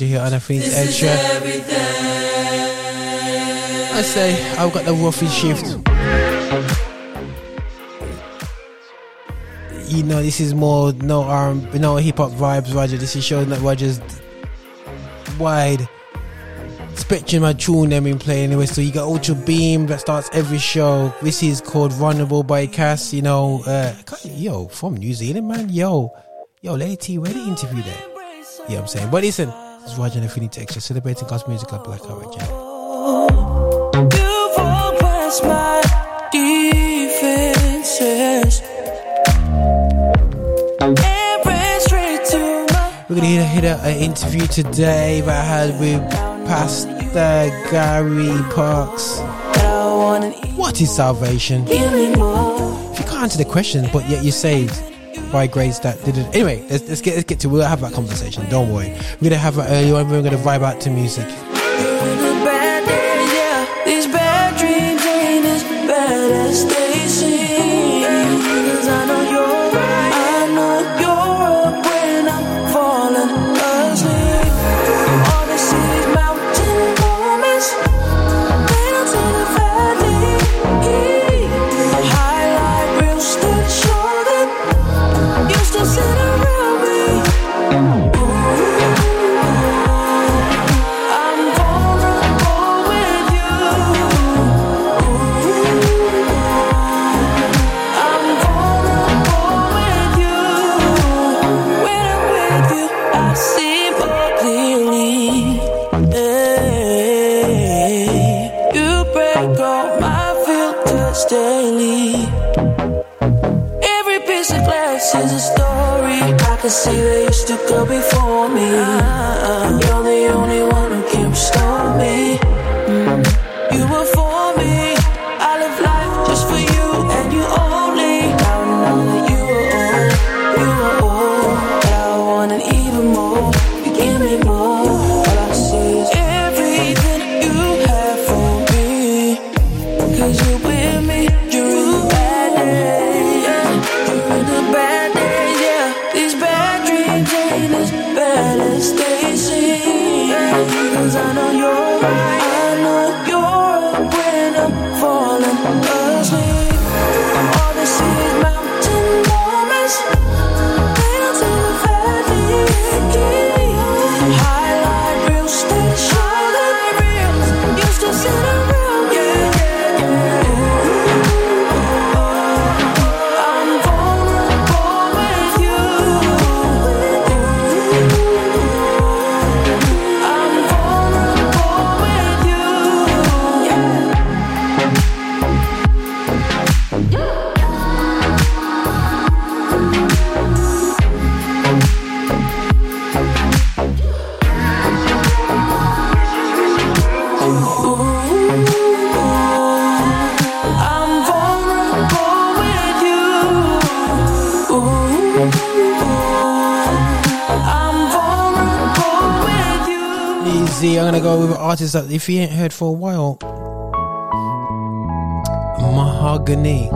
Roger eh, here on Everything's I say, I've got the roughy shift. You know, this is more no arm, no hip hop vibes, Roger. This is showing that Roger's wide spectrum of tune them in play anyway. So you got Ultra Beam that starts every show. This is called Vulnerable by Cass. You know, uh, yo, from New Zealand, man. Yo, yo, Lady T, where the interview there? You know what I'm saying? But listen. This is Roger Affinity Extra celebrating God's music at Black hour. Radio. You've my defenses. We're gonna hit, a, hit a, an interview today that I had with Pastor Gary Parks. What is salvation? If you can't answer the question, but yet you're saved by grades that didn't. Anyway, let's, let's get let's get to. We'll have that conversation. Don't worry. We're gonna have that early on. We're gonna vibe out to music. Artist that if you ain't heard for a while, Mahogany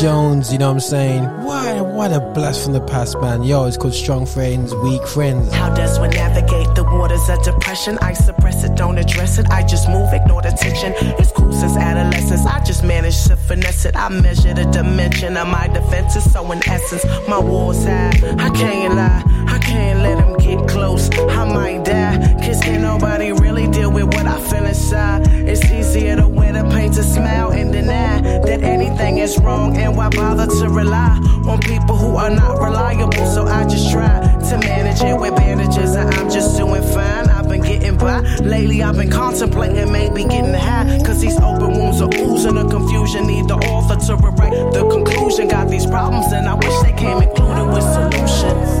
Jones. You know what I'm saying? Why? What a blast from the past, man. Yo, it's called Strong Friends, Weak Friends. How does one navigate the waters of depression? I suppress it, don't address it. I just move, ignore the tension. It's cool since adolescence. I just manage to finesse it. I measure the dimension of my defenses. So in essence, my walls high. I can't lie. I can't let them get close. I might die. Cause can't nobody really deal with what I feel inside. It's easier to wear the paint to smile and deny that anything is wrong. And why bother to rely on people who are not reliable? So I just try to manage it with bandages. And I'm just doing fine. I've been getting by. Lately, I've been contemplating maybe getting high. Cause these open wounds are oozing. The confusion need the author to rewrite the conclusion. Got these problems, and I wish they came included with solutions.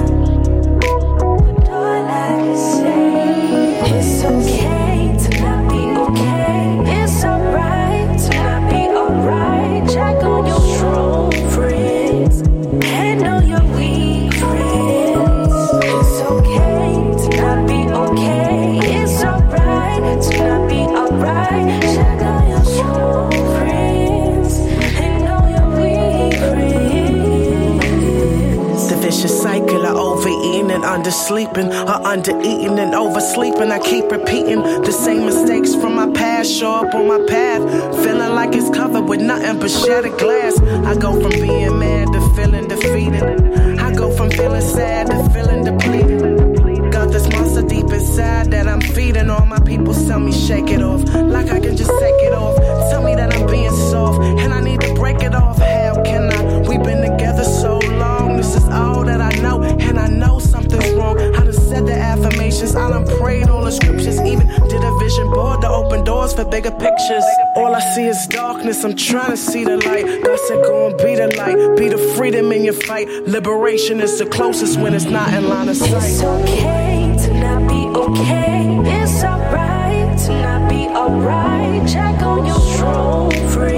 And undersleeping, or undereating and oversleeping. I keep repeating the same mistakes from my past show up on my path. Feeling like it's covered with nothing but shattered glass. I go from being mad to feeling defeated. I go from feeling sad to feeling depleted. Got this monster deep inside that I'm feeding. All my people tell me shake it off, like I can just take it off. Tell me that I'm being soft and I need to break it off. How can I? We've been together so long. This is all that I know, and Wrong. I done said the affirmations, I done prayed all the scriptures, even did a vision board to open doors for bigger pictures. All I see is darkness. I'm trying to see the light. God said, go and be the light, be the freedom in your fight. Liberation is the closest when it's not in line of It's sight. okay to not be okay. It's alright to not be alright. Check on your strong friends.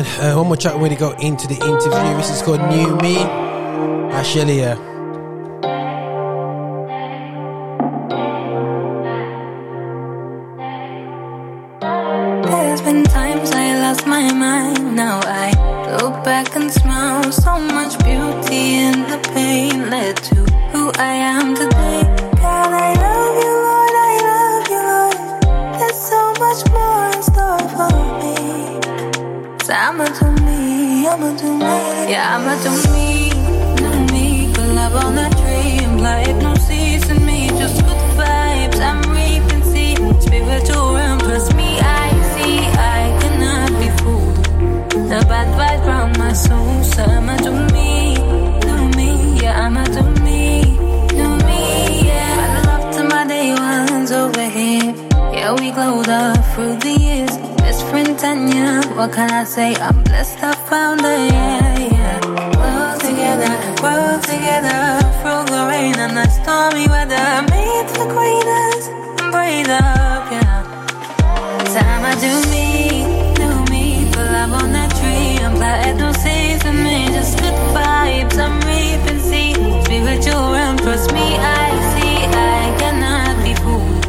Uh, one more track when we go into the interview. This is called New Me. Ashelia. Time I do me, do me, pull up on that tree. I'm planting no seeds in me, just good vibes. I'm reaping seeds, spiritual realm. Trust me, I see, I cannot be fooled.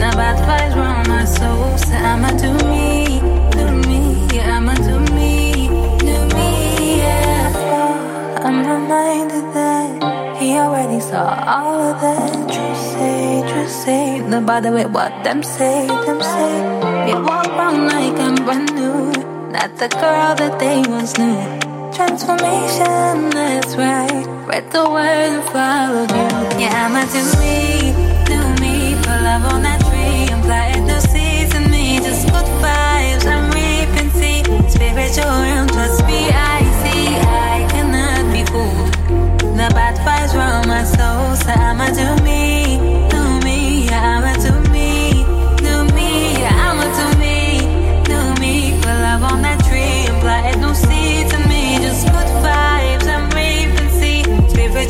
Now bad vibes round my soul, so I'ma do me, do me, yeah, I'ma do me, do me, yeah. I'm reminded that he already saw all of that. Say, no bother with what them say, them say. We walk around like I'm brand new, not the girl that they once knew. Transformation, that's right. Read the word and followed you. Yeah, I'ma do me, do me, pull love on that tree, I'm planting no seeds in me, just good vibes. I'm reaping, see, spiritual realm, trust me, I see, I cannot be fooled. The bad vibes from my soul, so I'ma do me,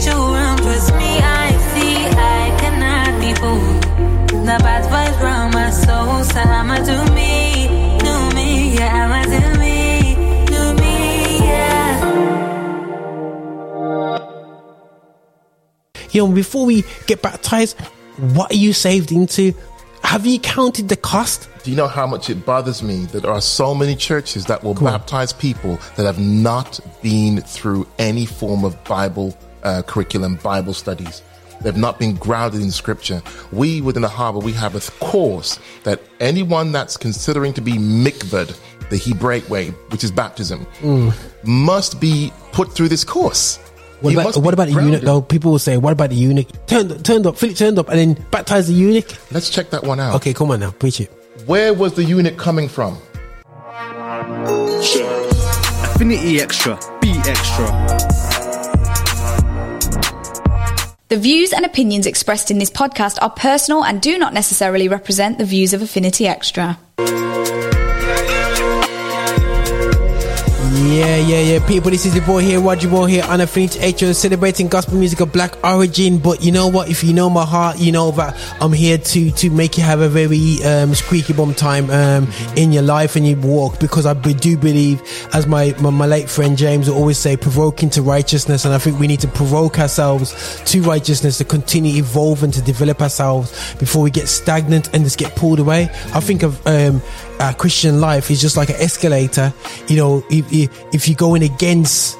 spiritual realm, trust me, I see, I cannot be fooled. The bad vibes from my soul, so I'ma me, do me, yeah, I'ma me, do me, yeah. Yo, before we get baptized, what are you saved into? Have you counted the cost? Do you know how much it bothers me that there are so many churches that will baptize people that have not been through any form of Bible uh, curriculum, Bible studies? They've not been grounded in scripture. We within the harbor, we have a course that anyone that's considering to be mikved, the Hebraic way, which is baptism, must be put through this course. What about what about the eunuch though? People will say, "What about the eunuch?" Turned turned up, Philip turned up, and then baptized the eunuch. Let's check that one out. Okay, come on now, preach it. Where was the eunuch coming from? Affinity Extra. Be extra. The views and opinions expressed in this podcast are personal and do not necessarily represent the views of Affinity Extra. Yeah, yeah, yeah, people. This is the boy here, Roger Boy here, on Affinity H.O. celebrating gospel music of black origin. But you know what? If you know my heart, you know that I'm here to to make you have a very um, squeaky bum time um, in your life and your walk because I do believe, as my, my my late friend James would always say, provoking to righteousness, and I think we need to provoke ourselves to righteousness to continue evolving to develop ourselves before we get stagnant and just get pulled away. I think of um, uh, Christian life is just like an escalator. You know, if, if, you're going against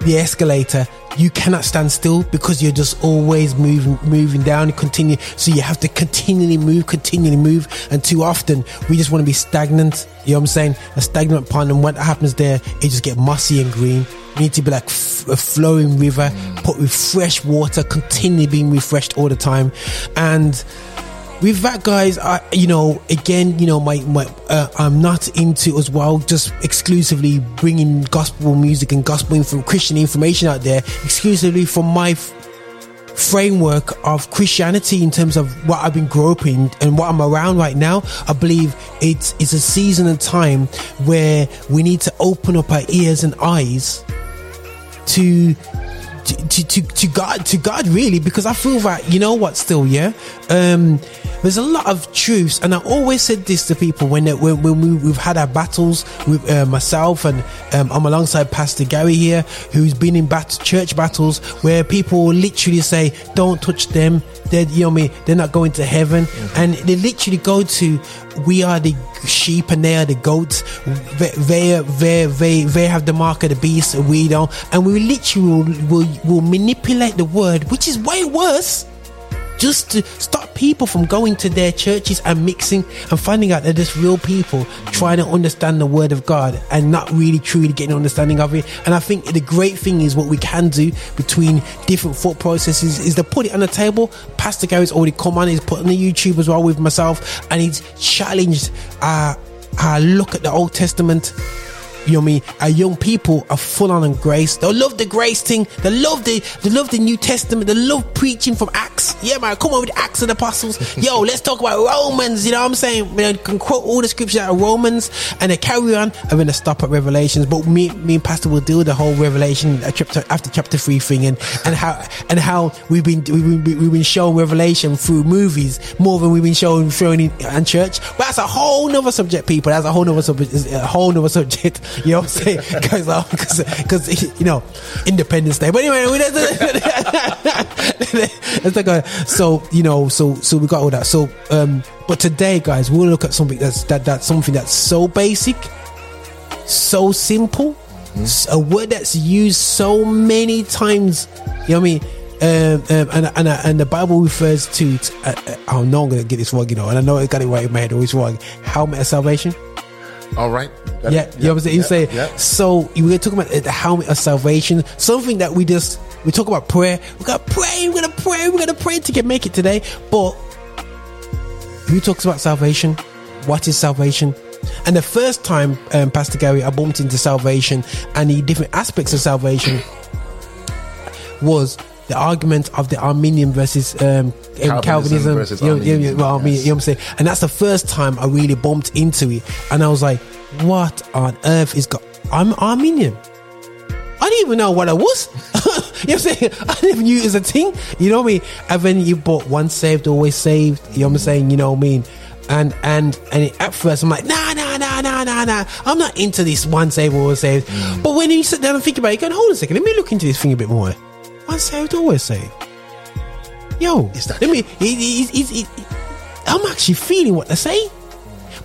the escalator, you cannot stand still because you're just always moving, moving down and continue. So you have to continually move, continually move. And too often we just want to be stagnant. You know what I'm saying? A stagnant pond. And what happens there, it just get mossy and green. You need to be like f- a flowing river, put with fresh water, continually being refreshed all the time. And with that guys i you know again you know my my uh, i'm not into as well just exclusively bringing gospel music and gospel info, christian information out there exclusively from my f- framework of christianity in terms of what i've been in and what i'm around right now. I believe it's it's a season and time where we need to open up our ears and eyes to to, to, to God to God really because I feel that you know what still yeah? Um there's a lot of truths and I always said this to people when when, when we, we've had our battles with uh, myself and um, I'm alongside Pastor Gary here who's been in bat- church battles where people literally say don't touch them they're you know I mean? They're not going to heaven. Mm-hmm. And they literally go to we are the sheep and they are the goats. They they they they, they have the mark of the beast and we don't. And we literally will, will, will manipulate the word which is way worse just to stop people from going to their churches and mixing and finding out that there's real people trying to understand the word of God and not really truly getting an understanding of it. And I think the great thing is what we can do between different thought processes is to put it on the table. Pastor Gary's already come on, he's put on the YouTube as well with myself, and he's challenged our, our look at the Old Testament you know what I mean? Our young people are full on in grace. They love the grace thing. They love the they love the New Testament. They love preaching from Acts. Yeah, man, come on with Acts of the Apostles. Yo, let's talk about Romans. You know what I'm saying? You can quote all the scriptures out of Romans and they carry on and then they stop at Revelations. But me, me and Pastor will do the whole Revelation uh, chapter after chapter three thing and and how and how we've been we've been, we've been showing Revelation through movies more than we've been showing showing in, in church. But that's a whole nother subject, people. That's a whole nother subject. A whole nother subject. You know what I'm saying? Because because you know Independence Day. But anyway, we- let's take a, so you know so so we got all that. So um, but today, guys, we'll look at something that's that that's something that's so basic, so simple, a word that's used so many times. You know what I mean? um, um, and and and the Bible refers to. uh, uh, oh no, I'm not gonna get this wrong, you know, and I know I got it right in my head. Always wrong. Helmet of salvation. All right. Yeah, it. you know what I'm saying. You yeah, say yeah. so. we're talking about uh, the helmet of salvation. Something that we just we talk about prayer. We gotta pray. We're gonna pray. We're gonna pray to get make it today. But who talks about salvation? What is salvation? And the first time, um, Pastor Gary, I bumped into salvation and the different aspects of salvation was the argument of the Arminian versus um, um, Calvinism Calvinism. versus you know, you know, Arminianism, well, yes. you know what I'm saying? And that's the first time I really bumped into it. And I was like, what on earth is God? I'm Arminian. I didn't even know what I was. you know what I'm saying? I didn't even knew it was a thing. You know what I mean? And then you bought one saved, always saved. You know what I'm saying? You know what I mean? And and and at first I'm like, nah, nah, nah, nah, nah, nah. I'm not into this one saved, always saved. Mm. But when you sit down and think about it, you go, hold on a second, let me look into this thing a bit more. One saved, always saved. Yo, Is that let me. It, it, it, I'm actually feeling what they say,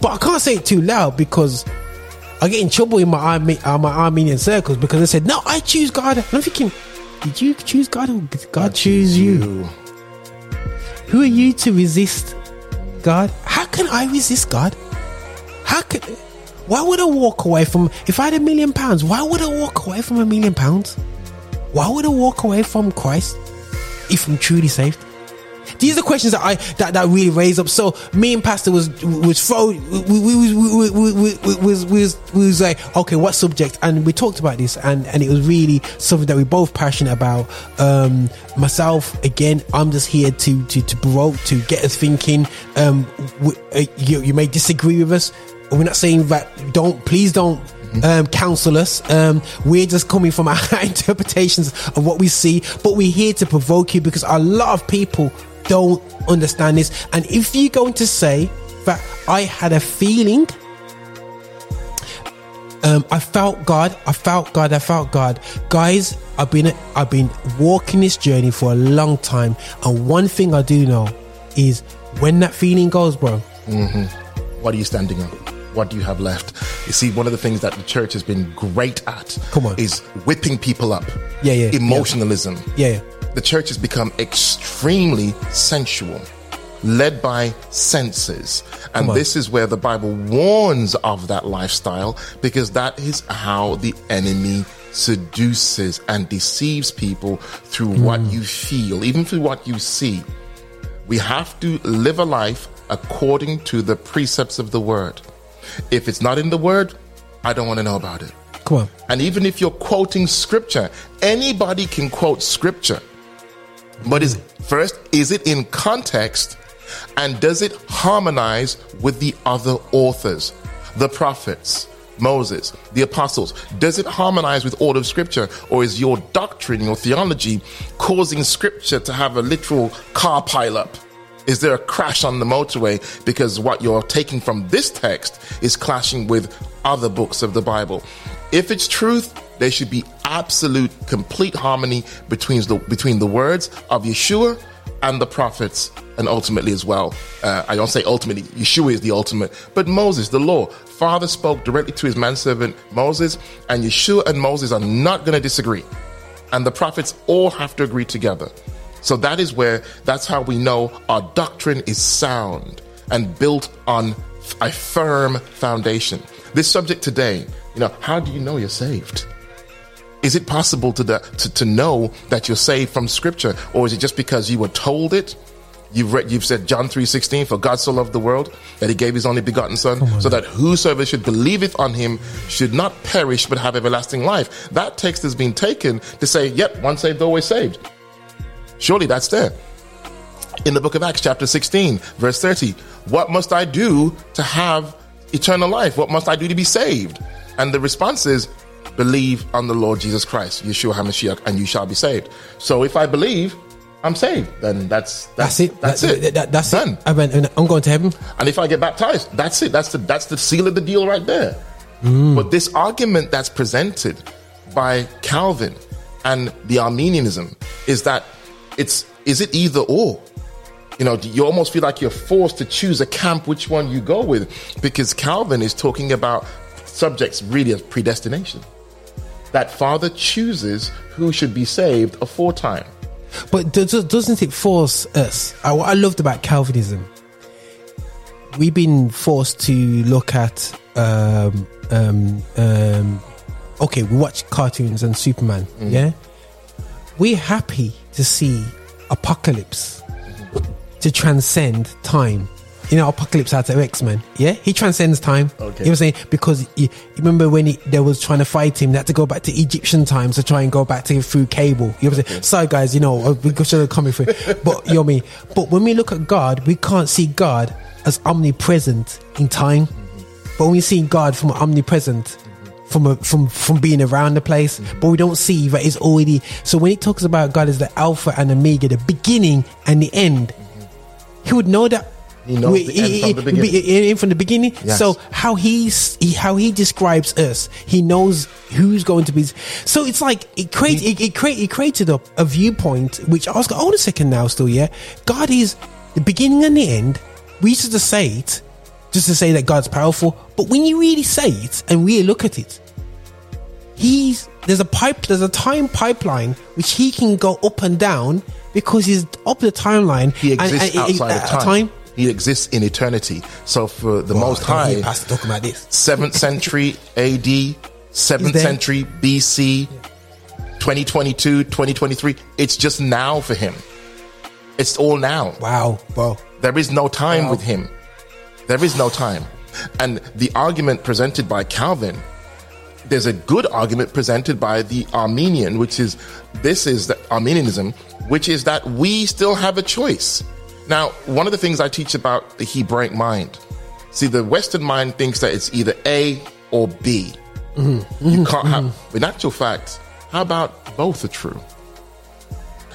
but I can't say it too loud because I get in trouble in my uh, my Arminian circles because they said, "No, I choose God." And I'm thinking, did you choose God or did God choose you? Who are you to resist God? How can I resist God? How can? Why would I walk away from? If I had a million pounds, why would I walk away from a million pounds? Why would I walk away from Christ if I'm truly saved? These are questions that I that, that really raise up. So me and Pastor was was throw we we we we, we, we, we, was, was was like okay what subject and we talked about this and and it was really something that we're both passionate about. Um, myself again, I'm just here to to to provoke to get us thinking. Um, we, uh, you you may disagree with us. We're not saying that don't please don't um, counsel us. Um, we're just coming from our interpretations of what we see, but we're here to provoke you because a lot of people don't understand this. And if you're going to say that I had a feeling, um, I felt God, I felt God, I felt God, guys. I've been I've been walking this journey for a long time, and one thing I do know is when that feeling goes, bro. What are you standing on? What do you have left? You see, one of the things that the church has been great at Come on. is whipping people up. Yeah, yeah. Emotionalism. Yeah, yeah. The church has become extremely sensual, led by senses. And this is where the Bible warns of that lifestyle because that is how the enemy seduces and deceives people through what Mm. you feel, even through what you see. We have to live a life according to the precepts of the word. If it's not in the word, I don't want to know about it. Come on. And even if you're quoting scripture, anybody can quote scripture. But is first, is it in context and does it harmonize with the other authors, the prophets, Moses, the apostles? Does it harmonize with all of scripture or is your doctrine, your theology causing scripture to have a literal car pileup? Is there a crash on the motorway because what you're taking from this text is clashing with other books of the Bible? If it's truth, there should be absolute, complete harmony between the between the words of Yeshua and the prophets, and ultimately as well. Uh, I don't say ultimately, Yeshua is the ultimate, but Moses, the law. Father spoke directly to his manservant Moses, and Yeshua and Moses are not going to disagree and the prophets all have to agree together. So that is where, that's how we know our doctrine is sound and built on a firm foundation. This subject today, you know, how do you know you're saved? Is it possible to, the, to, to know that you're saved from scripture? Or is it just because you were told it? You've read, you've said John 3.16, for God so loved the world that he gave his only begotten son, so that whosoever should believeth on him should not perish but have everlasting life. That text has been taken to say, yep, once saved, always saved. Surely that's there. In the book of Acts, chapter 16, verse 30, what must I do to have eternal life? What must I do to be saved? And the response is, believe on the Lord Jesus Christ, Yeshua HaMashiach, and you shall be saved. So if I believe, I'm saved. Then that's That's it. That's That- it. that- that- that's Done. it. I mean, I'm going to heaven. And if I get baptized, that's it. That's the that's the seal of the deal right there. Mm. But this argument that's presented by Calvin and the Arminianism is that it's is it either or? You know, you almost feel like you're forced to choose a camp which one you go with because Calvin is talking about subjects really as predestination. That Father chooses who should be saved aforetime. But does, doesn't it force us? I, what I loved about Calvinism, we've been forced to look at. Um, um, um, okay, we watch cartoons and Superman. Yeah, we're happy to see apocalypse to transcend time. You know, Apocalypse out of X Men. Yeah, he transcends time. Okay. You know what I'm saying? Because you, remember when he, they was trying to fight him, they had to go back to Egyptian times to try and go back to him through cable. You know what I'm saying? Sorry, guys. You know, we should have coming through. But you know what I mean. But when we look at God, we can't see God as omnipresent in time. But when we see God from omnipresent, from a, from from being around the place, but we don't see that it's already. So when he talks about God as the Alpha and Omega, the beginning and the end, He would know that. He knows the end from the beginning. be- in- from the beginning. Yes. So how he's he, how he describes us, he knows who's going to be. So it's like it create it, it create it created a, a viewpoint which I was like, hold a second now, still yeah. God is the beginning and the end. We used to say it just to say that God's powerful, but when you really say it and really look at it, he's there's a pipe there's a time pipeline which he can go up and down because he's up the timeline. He exists and- and- outside at of a time. He exists in eternity. So for the Most I don't hear High, Pastor talking about this. seventh century AD, seventh century BC, 2022, 2023. It's just now for him. It's all now. Wow, bro. There is no time with him. There is no time. And the argument presented by Calvin, there's a good argument presented by the Arminian, which is this is the Arminianism, which is that we still have a choice. Now, one of the things I teach about the Hebraic mind, see, the Western mind thinks that it's either A or B. Mm-hmm. You mm-hmm. can't have, mm-hmm. in actual fact, how about both are true?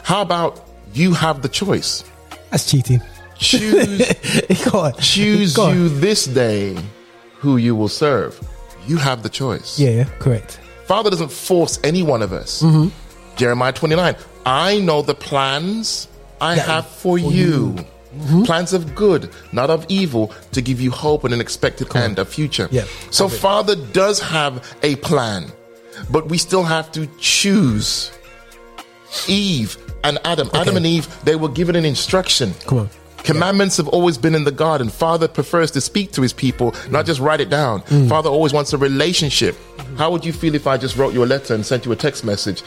How about you have the choice? That's cheating. Choose choose you this day who you will serve. You have the choice. Yeah, yeah, correct. Father doesn't force any one of us. Mm-hmm. Jeremiah 29. I know the plans I That- have for, for you. Mm-hmm. Plans of good, not of evil, to give you hope and an expected end, a future. Yeah, So. Father does have a plan, but we still have to choose. Eve and Adam, Adam and Eve, they were given an instruction. Come on. Commandments have always been in the garden. Father prefers to speak to his people, not just write it down. Mm. Father always wants a relationship. How would you feel if I just wrote you a letter and sent you a text message?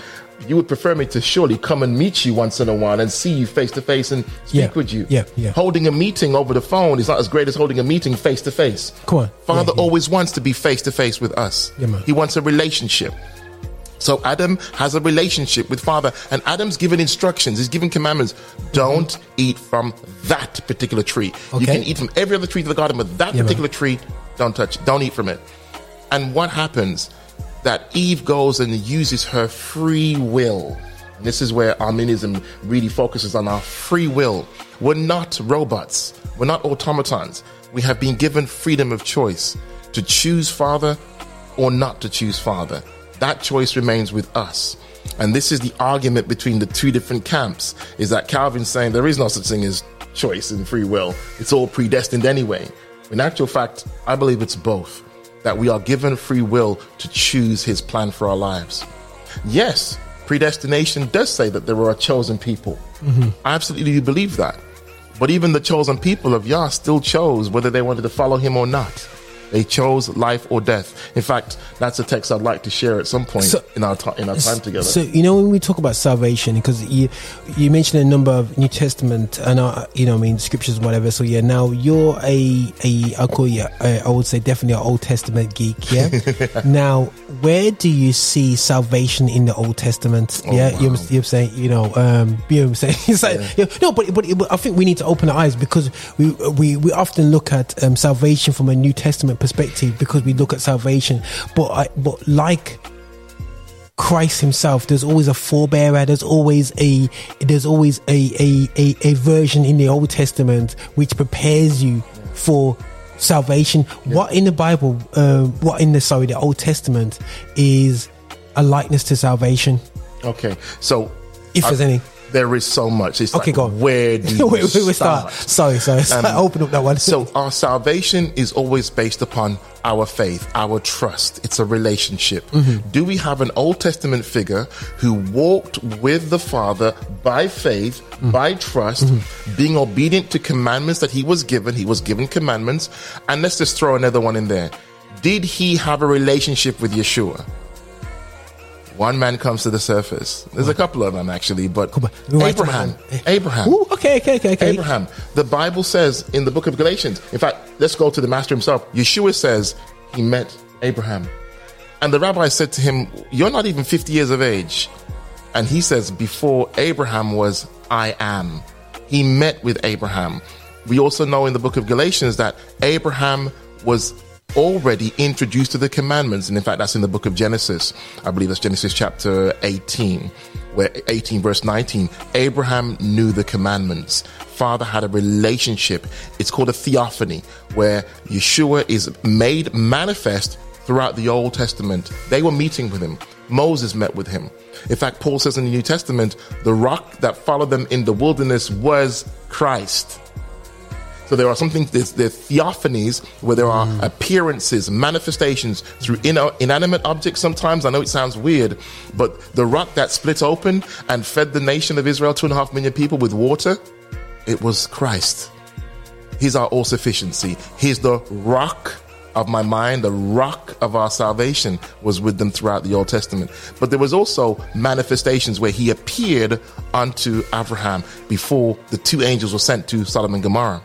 You would prefer me to surely come and meet you once in a while and see you face to face and speak Yeah. with you. Yeah, yeah. Holding a meeting over the phone is not as great as holding a meeting face to face. Come on. Father Yeah, yeah. always wants to be face to face with us. Yeah, man. He wants a relationship. So Adam has a relationship with Father, and Adam's given instructions. He's given commandments. Don't eat from that particular tree. You can eat from every other tree of the garden, but that Yeah, man. particular tree, don't touch. it. Don't eat from it. And what happens? That Eve goes and uses her free will. This is where Arminianism really focuses on our free will. We're not robots. We're not automatons. We have been given freedom of choice to choose Father or not to choose Father. That choice remains with us. And this is the argument between the two different camps is that Calvin's saying there is no such thing as choice and free will. It's all predestined anyway. In actual fact, I believe it's both. That we are given free will to choose his plan for our lives. Yes, predestination does say that there are a chosen people. Mm-hmm. I absolutely believe that. But even the chosen people of Yah still chose whether they wanted to follow him or not. They chose life or death. In fact, that's a text I'd like to share at some point So- in our ti- in our time together. So you know when we talk about salvation, because you you mentioned a number of New Testament and uh, you know I mean scriptures and whatever. So yeah, now you're a a I'll call you a, I would say definitely an Old Testament geek. Yeah. now where do you see salvation in the Old Testament? Oh, yeah, you wow. know, you're saying you know um you know I'm saying it's like yeah, no, but, but but I think we need to open our eyes because we we we often look at um, salvation from a New Testament perspective because we look at salvation, but I, but like Christ himself, there's always a forebearer, there's always a there's always a a, a, a version in the Old Testament which prepares you for salvation. What in the Bible, uh, what in the sorry, the Old Testament is a likeness to salvation, okay, so if I- there's any. There is so much. It's Okay, like, go on. Where do you wait, wait, wait, start? Sorry, sorry. Um, Open up that one. So our salvation is always based upon our faith, our trust. It's a relationship. Mm-hmm. Do we have an Old Testament figure who walked with the Father by faith, Mm. by trust, Mm-hmm. being obedient to commandments that he was given? He was given commandments. And let's just throw another one in there. Did he have a relationship with Yeshua? One man comes to the surface. There's a couple of them actually, but Come on. We might talk Abraham. Eh. Abraham. Ooh, okay, okay, okay, okay. Abraham. The Bible says in the book of Galatians, in fact, let's go to the master himself. Yeshua says he met Abraham. And the rabbi said to him, You're not even 50 years of age. And he says, Before Abraham was, I am. He met with Abraham. We also know in the book of Galatians that Abraham was already introduced to the commandments. And in fact, that's in the book of Genesis. I believe that's Genesis chapter 18, where 18 verse 19. Abraham knew the commandments. Father had a relationship. It's called a theophany, where Yeshua is made manifest throughout the Old Testament. They were meeting with him. Moses met with him. In fact, Paul says in the New Testament, the rock that followed them in the wilderness was Christ. So there are something, there's, there's theophanies where there are mm. appearances, manifestations through ina- inanimate objects sometimes. I know it sounds weird, but the rock that split open and fed the nation of Israel, two and a half million people with water, it was Christ. He's our all sufficiency. He's the rock of my mind, the rock of our salvation was with them throughout the Old Testament. But there was also manifestations where he appeared unto Abraham before the two angels were sent to Sodom and Gomorrah.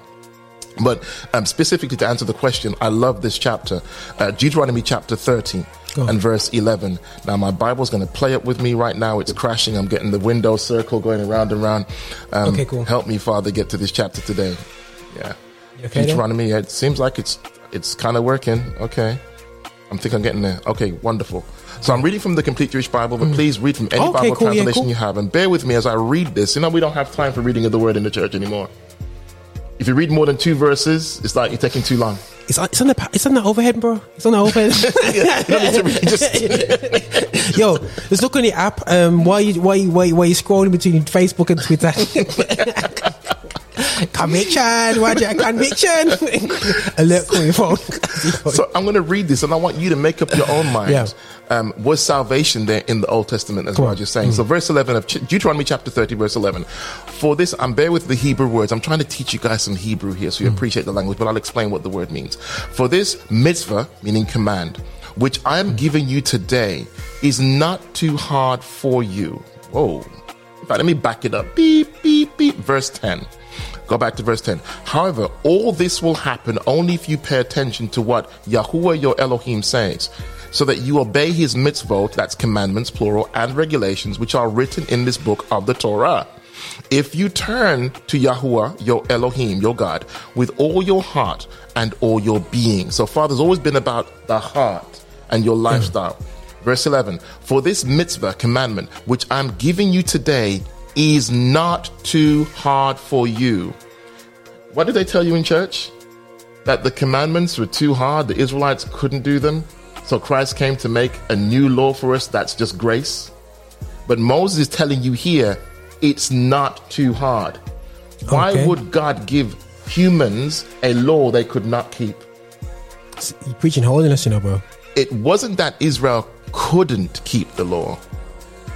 But um, specifically to answer the question, I love this chapter, uh, Deuteronomy chapter 13 Go and verse 11. Now, my Bible's going to play up with me right now. It's crashing. I'm getting the window circle going around and around. Um, Okay, cool. Help me, Father, get to this chapter today. Yeah. Okay? Deuteronomy, it seems like it's it's kind of working. Okay. I'm think I'm getting there. Okay, wonderful. So I'm reading from the Complete Jewish Bible, but please read from any Mm. Okay, Bible cool, yeah, translation cool. you have, and bear with me as I read this. You know, we don't have time for reading of the Word in the church anymore. If you read more than two verses, it's like you're taking too long. It's on, it's on the it's on the overhead, bro. It's on the overhead. You don't need to read, just- Yo, just look on the app. Um, why you why you why you, why you scrolling between Facebook and Twitter? conviction, Roger, conviction. Alert on phone. so I'm going to read this, and I want you to make up your own mind. Yeah. Um, was salvation there in the Old Testament, as Come well on. as you're saying? So, verse 11 of Deuteronomy chapter 30, verse 11. For this, I'm bear with the Hebrew words. I'm trying to teach you guys some Hebrew here, so you appreciate the language, but I'll explain what the word means. For this mitzvah, meaning command, which I am giving you today, is not too hard for you. Whoa. In fact, let me back it up. Beep, beep, beep. Verse 10. Go back to verse 10. However, all this will happen only if you pay attention to what Yahuwah your Elohim says, so that you obey his mitzvot, that's commandments, plural, and regulations, which are written in this book of the Torah. If you turn to Yahuwah, your Elohim, your God, with all your heart and all your being. So, Father's always been about the heart and your lifestyle. Mm. Verse 11 For this mitzvah commandment, which I'm giving you today, is not too hard for you. What did they tell you in church? That the commandments were too hard, the Israelites couldn't do them. So Christ came to make a new law for us that's just grace. But Moses is telling you here, it's not too hard. Why Okay. would God give humans a law they could not keep? you preaching holiness, you know, bro. it wasn't that Israel couldn't keep the law.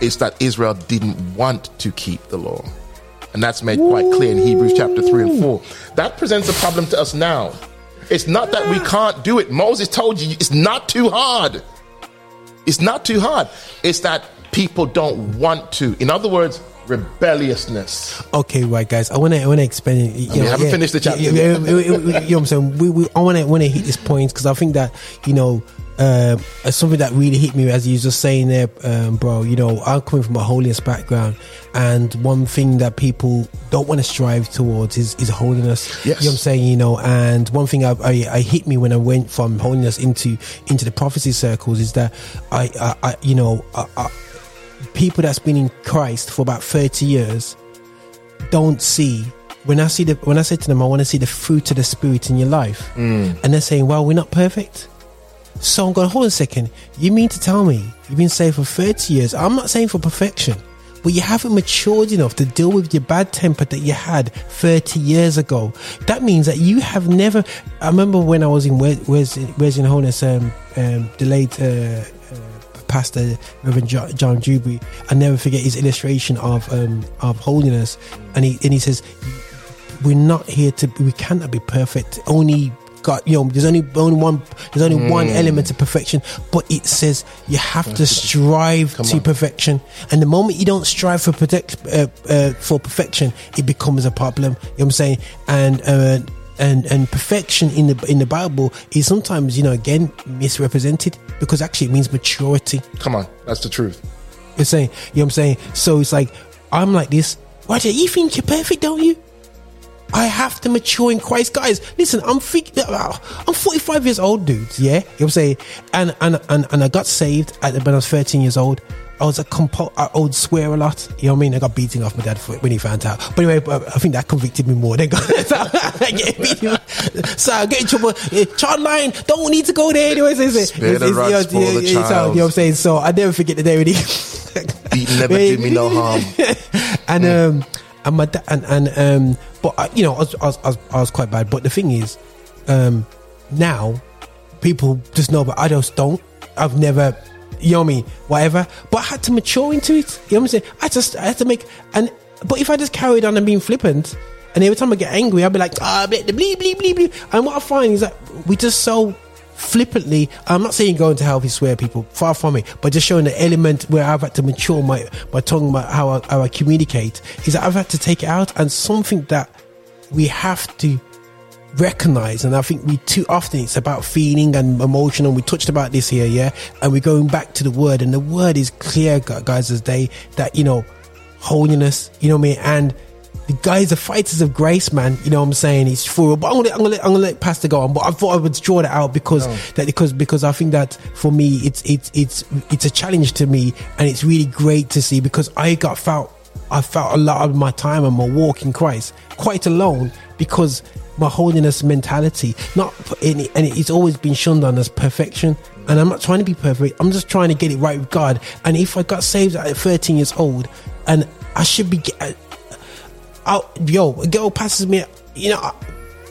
It's that Israel didn't want to keep the law. And that's made quite clear in Hebrews chapter 3 and 4. That presents a problem to us now. It's not that we can't do it. Moses told you it's not too hard. It's not too hard. It's that people don't want to. In other words, rebelliousness. Okay, right, guys. I want to I want to explain it. You we haven't finished the chapter Yeah, yet. yeah, yeah, yeah, yeah, you know what I'm saying? We, we, I want to want to hit this point because I think that you know um, uh, something that really hit me as you were just saying there, um, bro. You know, I'm coming from a holiness background, and one thing that people don't want to strive towards is is holiness. Yes. You know what I'm saying? You know, and one thing I, I, I hit me when I went from holiness into into the prophecy circles is that I, I, I you know, I, people that's been in Christ for about 30 years don't see when I see the when I say to them I want to see the fruit of the spirit in your life and they're saying well we're not perfect so I'm going hold on a second you mean to tell me you've been saved for 30 years I'm not saying for perfection but you haven't matured enough to deal with your bad temper that you had 30 years ago. That means that you have never. I remember when I was in Wesleyan Holiness, um, um, the late uh, uh, pastor Reverend Jo- John Dewberry. I never forget his illustration of um, of holiness, and he and he says, "We're not here to. We cannot be perfect. Only." God, you know, there's only only one. There's only one element of perfection, but it says you have to strive to on. perfection. And the moment you don't strive for protect uh, uh, for perfection, it becomes a problem. You know what I'm saying? And uh, and and perfection in the in the Bible is sometimes you know again misrepresented because actually it means maturity. Come on, that's the truth. You're saying, you know what I'm saying? So it's like, I'm like this. Roger, you think you're perfect, don't you? I have to mature in Christ. Guys, listen, I'm think, I'm 45 years old, dudes, yeah? You know what I'm saying? And, and, and, and I got saved at, the when I was 13 years old. I was a compo- I would swear a lot. You know what I mean? I got beating off my dad for it when he found out. But anyway, I think that convicted me more than got I get beaten. So I get in trouble. Child line, don't need to go there anyway. So it's- Spare the it's- you know, the yeah, yeah, so, you know what I'm saying? So I never forget the day when he Beating never did me no harm. and um and my dad and and um but I, you know I was, I was I was I was quite bad. But the thing is um now people just know but I just don't. I've never you know what I mean? Whatever. But I had to mature into it. You know what I'm saying? I just I had to make and but if I just carried on and being flippant and every time I get angry I'll be like ah bleep bleep bleep bleep bleep and what I find is that we just so flippantly i'm not saying going to hell if swear people far from it but just showing the element where i've had to mature my my tongue about how I, how I communicate is that i've had to take it out and something that we have to recognize and i think we too often it's about feeling and emotion and we touched about this here yeah and we're going back to the word and the word is clear guys as day that you know holiness you know what i mean and the guys are fighters of grace, man. You know what I'm saying? It's for, but I'm gonna, I'm gonna, let, I'm gonna let Pastor go on. But I thought I would draw that out because that because because I think that for me, it's it's it's it's a challenge to me, and it's really great to see because I got felt I felt a lot of my time and my walk in Christ quite alone because my holiness mentality, not and it- and it's always been shunned on as perfection. And I'm not trying to be perfect. I'm just trying to get it right with God. And if I got saved at 13 years old, and I should be. I, yo, a girl passes me, you know, I,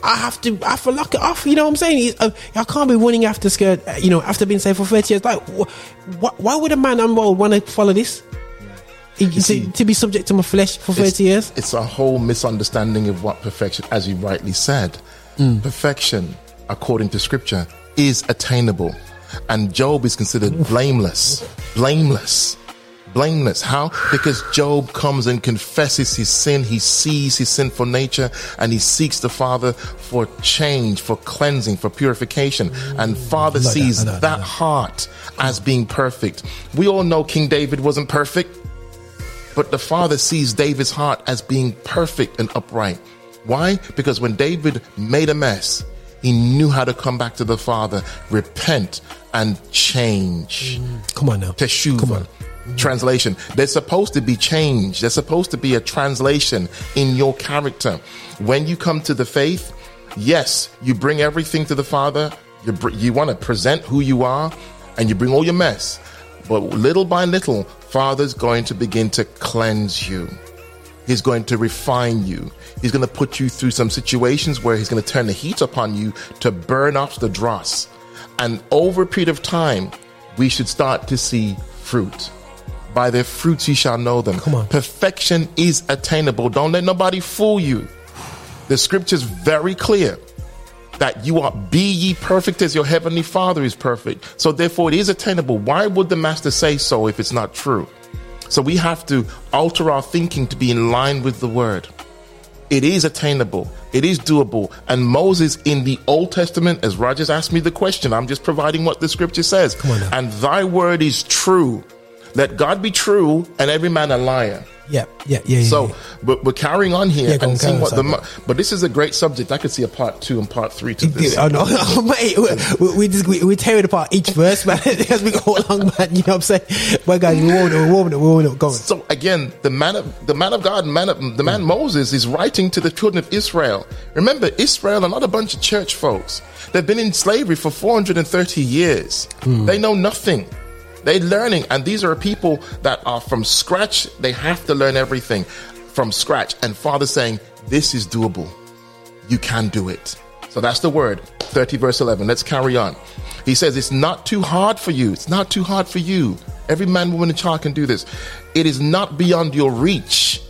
I have to, I have to lock it off. You know what I'm saying? Uh, I can't be running after skirt, uh, you know, after being saved for 30 years. Like, wh- wh- why would a man I'm want to follow this? To, see- to be subject to my flesh for 30 years? It's a whole misunderstanding of what perfection, as you rightly said. Mm. Perfection, according to scripture, is attainable. And Job is considered blameless. Blameless. Blameless. How? Because Job comes and confesses his sin. He sees his sinful nature and he seeks the Father for change, for cleansing, for purification. And Father Like that, sees like that, that like that. heart as being perfect. We all know King David wasn't perfect. But the Father sees David's heart as being perfect and upright. Why? Because when David made a mess, he knew how to come back to the Father, repent, and change. Come on now. Teshuva. Come on. Translation. They're supposed to be change. There's supposed to be a translation in your character. When you come to the faith, yes, you bring everything to the Father. You, br- you want to present who you are and you bring all your mess. But little by little, Father's going to begin to cleanse you. He's going to refine you. He's going to put you through some situations where he's going to turn the heat upon you to burn off the dross. And over a period of time, we should start to see fruit. By their fruits you shall know them. Come on. Perfection is attainable. Don't let nobody fool you. The scripture's very clear that you are be ye perfect as your heavenly father is perfect. So therefore it is attainable. Why would the master say so if it's not true? So we have to alter our thinking to be in line with the word. It is attainable. It is doable. And Moses in the Old Testament, as Rogers asked me the question, I'm just providing what the scripture says. Come on now. And thy word is true. Let God be true and every man a liar. Yeah, yeah, yeah. yeah, So, yeah. but we're carrying on here Yeah, and seeing what the. mo- But this is a great subject. I could see a part two and part three to this. Oh no, oh, mate, we, we just we, we tear it apart each verse, man, as we go along, man. You know what I'm saying? But guys, we're warming up, we're warming up, we're warming up. Go on. So again, the man of the man of God, man of, the man mm. Moses is writing to the children of Israel. Remember, Israel are not a bunch of church folks. They've been in slavery for 430 years. Mm. They know nothing. They're learning, and these are people that are from scratch. They have to learn everything from scratch. And Father saying, This is doable. You can do it. So that's the word. 30 verse 11. Let's carry on. He says, It's not too hard for you. It's not too hard for you. Every man, woman, and child can do this. It is not beyond your reach.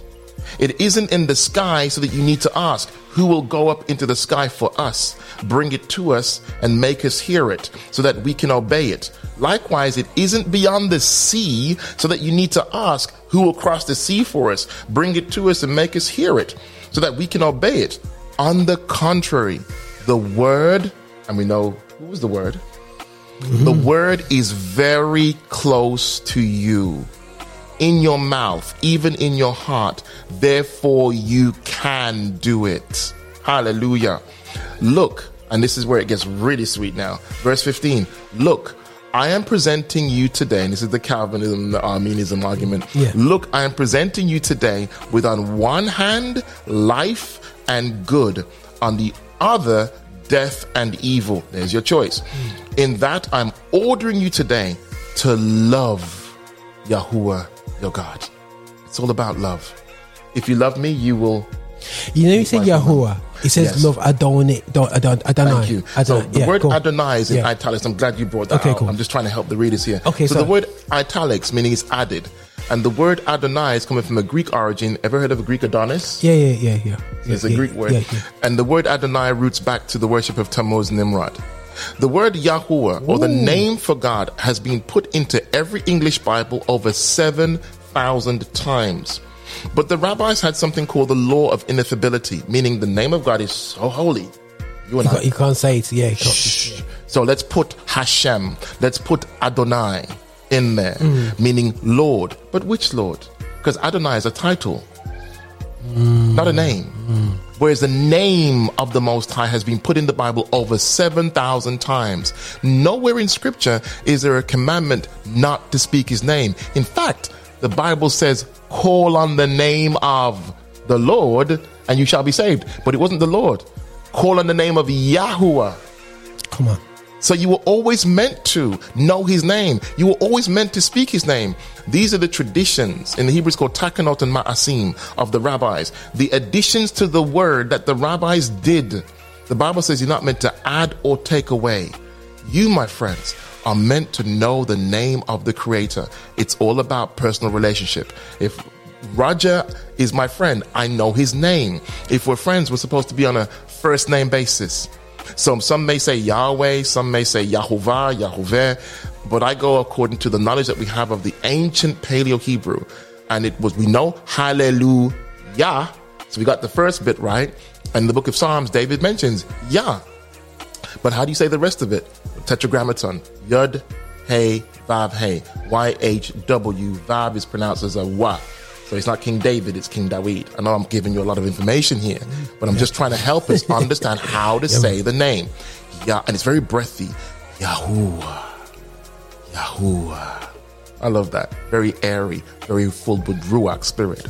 It isn't in the sky so that you need to ask, who will go up into the sky for us, bring it to us, and make us hear it so that we can obey it? Likewise, it isn't beyond the sea so that you need to ask, who will cross the sea for us, bring it to us, and make us hear it so that we can obey it? On the contrary, the word, and we know who was the word? Mm-hmm. The word is very close to you in your mouth, even in your heart. Therefore, you can do it. Hallelujah. Look, and this is where it gets really sweet now. Verse 15 Look, I am presenting you today, and this is the Calvinism, the Arminianism argument. Yeah. Look, I am presenting you today with on one hand life and good, on the other death and evil. There's your choice. Hmm. In that, I'm ordering you today to love Yahuwah, your God. It's all about love. If you love me, you will. You know, you said right. Yahuwah. It says Yes. love Adonai. Don- Adon- Adonai. Thank you. So Adonai. the Yeah, word cool. Adonai is in Yeah. italics. I'm glad you brought that Okay, out. cool. I'm just trying to help the readers here. Okay, so the word italics meaning it's added, and the word Adonai is coming from a Greek origin. Ever heard of a Greek Adonis? Yeah, yeah, yeah, yeah. It's yeah, a Greek word. And the word Adonai roots back to the worship of Tammuz Nimrod. The word Yahuwah, or the name for God, has been put into every English Bible over 7,000 times. But the rabbis had something called the law of ineffability, meaning the name of God is so holy. You and You, I. can't, you can't say it. Yeah. Shh. So let's put Hashem, let's put Adonai in there, Mm. meaning Lord. But which Lord? Because Adonai is a title, not a name. Whereas the name of the Most High has been put in the Bible over 7,000 times. Nowhere in Scripture is there a commandment not to speak His name. In fact, the Bible says, call on the name of the Lord and you shall be saved. But it wasn't the Lord. Call on the name of Yahuwah. Come on. So you were always meant to know his name. You were always meant to speak his name. These are the traditions in the Hebrew it's called takanot and ma'asim of the rabbis. The additions to the word that the rabbis did. The Bible says you're not meant to add or take away. You, my friends, are meant to know the name of the creator. It's all about personal relationship. If Roger is my friend, I know his name. If we're friends, we're supposed to be on a first name basis. So some may say Yahweh, some may say Yahovah, Yahoveh, but I go according to the knowledge that we have of the ancient Paleo Hebrew. And it was, we know Hallelujah. So we got the first bit right. And the book of Psalms, David mentions Yah. But how do you say the rest of it? Tetragrammaton. Yud, Hey, Vav, Hey. Y-H-W. Vav is pronounced as a Wa. So it's not King David, it's King David. I know I'm giving you a lot of information here, but I'm just trying to help us understand how to say the name. Yeah, and it's very breathy. Yahuwah. Yahuwah. I love that. Very airy, very full with Ruach spirit.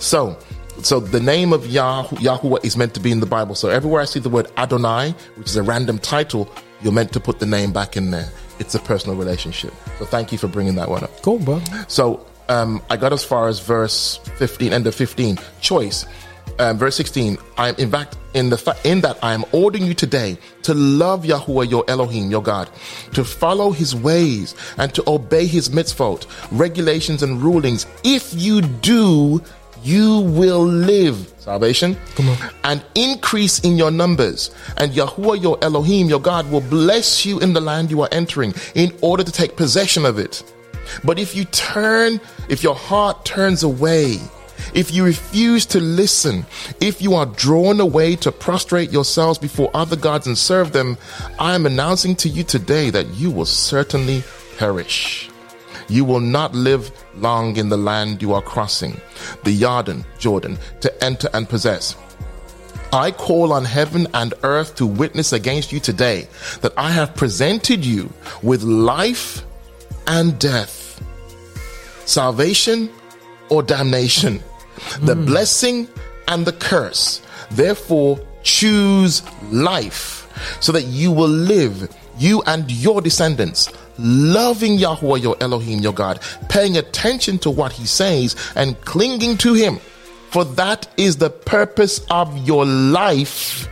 So, so the name of Yah- Yahuwah is meant to be in the Bible. So everywhere I see the word Adonai, which is a random title, you're meant to put the name back in there. It's a personal relationship. So thank you for bringing that one up. Cool, bro. So um, I got as far as verse 15, end of 15. Choice. Um, verse 16. I'm in fact in the fa- in that I am ordering you today to love Yahuwah your Elohim, your God, to follow His ways and to obey His mitzvot, regulations and rulings. If you do, you will live. Salvation. Come on. And increase in your numbers. And Yahuwah your Elohim, your God, will bless you in the land you are entering in order to take possession of it. But if you turn, if your heart turns away, if you refuse to listen, if you are drawn away to prostrate yourselves before other gods and serve them, I am announcing to you today that you will certainly perish. You will not live long in the land you are crossing, the Yarden, Jordan, to enter and possess. I call on heaven and earth to witness against you today that I have presented you with life and death, salvation or damnation, the hmm. blessing and the curse. Therefore, choose life so that you will live, you and your descendants, loving Yahweh your Elohim, your God, paying attention to what he says and clinging to him. For that is the purpose of your life.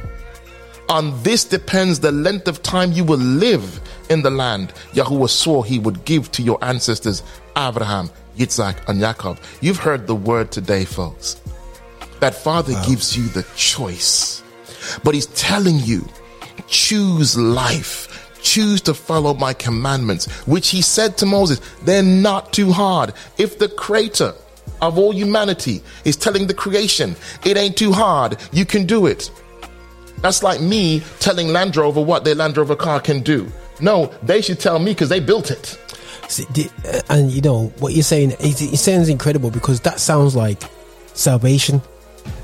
On this depends the length of time you will live in the land Yahuwah swore he would give to your ancestors, Abraham, Yitzhak, and Jacob. You've heard the word today, folks. That Father gives you the choice, but He's telling you, choose life. Choose to follow my commandments, which he said to Moses, they're not too hard. If the creator of all humanity is telling the creation, it ain't too hard, you can do it. That's like me telling Land Rover what their Land Rover car can do. No, they should tell me because they built it. Uh, and you know what you're saying it sounds incredible because that sounds like salvation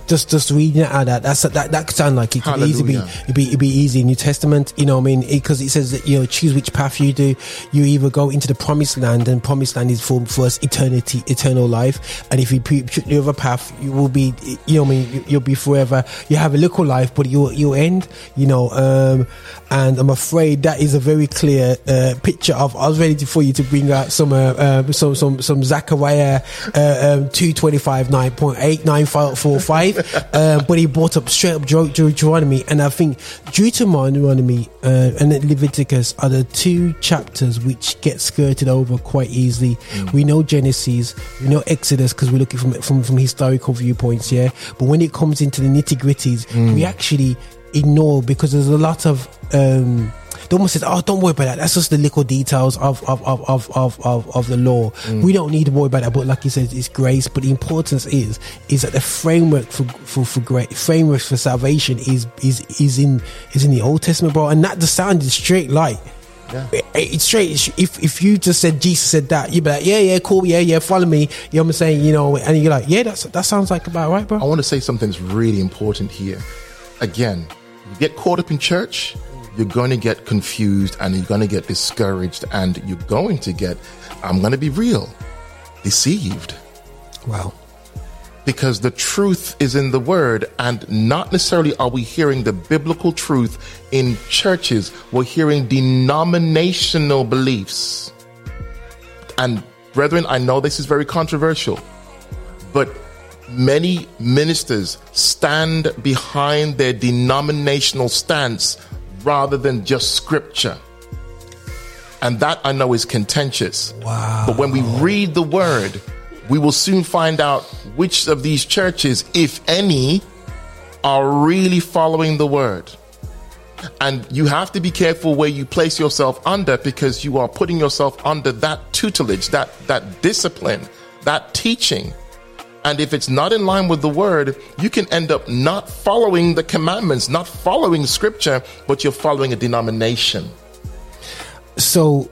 just just reading it out that that's that that could sound like it could easily be it'd be it'd be easy New Testament you know what I mean? Because it, says that you know choose which path you do you either go into the promised land and promised land is for for us eternity eternal life and if you choose the other path you will be you know what I mean? You- you'll be forever you have a little life but you'll you'll end you know um and I'm afraid that is a very clear uh, picture of I was ready for you to bring out some uh, um, some some some Zechariah uh, um, 225 9.8 9545 um, but he brought up straight up Deut- Deuteronomy and I think Deuteronomy uh, and Leviticus are the two chapters which get skirted over quite easily. We know Genesis we know Exodus because we're looking from from from historical viewpoints yeah? But when it comes into the nitty gritties we actually ignore because there's a lot of um almost says, "Oh, don't worry about that. That's just the little details of of of of of, of, of the law. Mm. We don't need to worry about that." But like you said, it's grace. But the importance is is that the framework for for for great framework for salvation is is is in is in the Old Testament, bro. And that just sounded straight like. It- It's straight. If if you just said Jesus said that, you'd be like, yeah, yeah, cool, yeah, yeah, follow me. You know what I'm saying? You know, and you're like, yeah, that's that sounds like about right, bro. I want to say something that's really important here. Again, you get caught up in church, you're going to get confused and you're going to get discouraged and you're going to get, I'm going to be real, deceived. Wow. Because the truth is in the word, and not necessarily are we hearing the biblical truth in churches, we're hearing denominational beliefs. And brethren, I know this is very controversial, but many ministers stand behind their denominational stance rather than just scripture. And that I know is contentious. Wow. But when we read the word, we will soon find out which of these churches, if any, are really following the word. And you have to be careful where you place yourself under because you are putting yourself under that tutelage, that, that discipline, that teaching. And if it's not in line with the word, you can end up not following the commandments, not following scripture, but you're following a denomination. so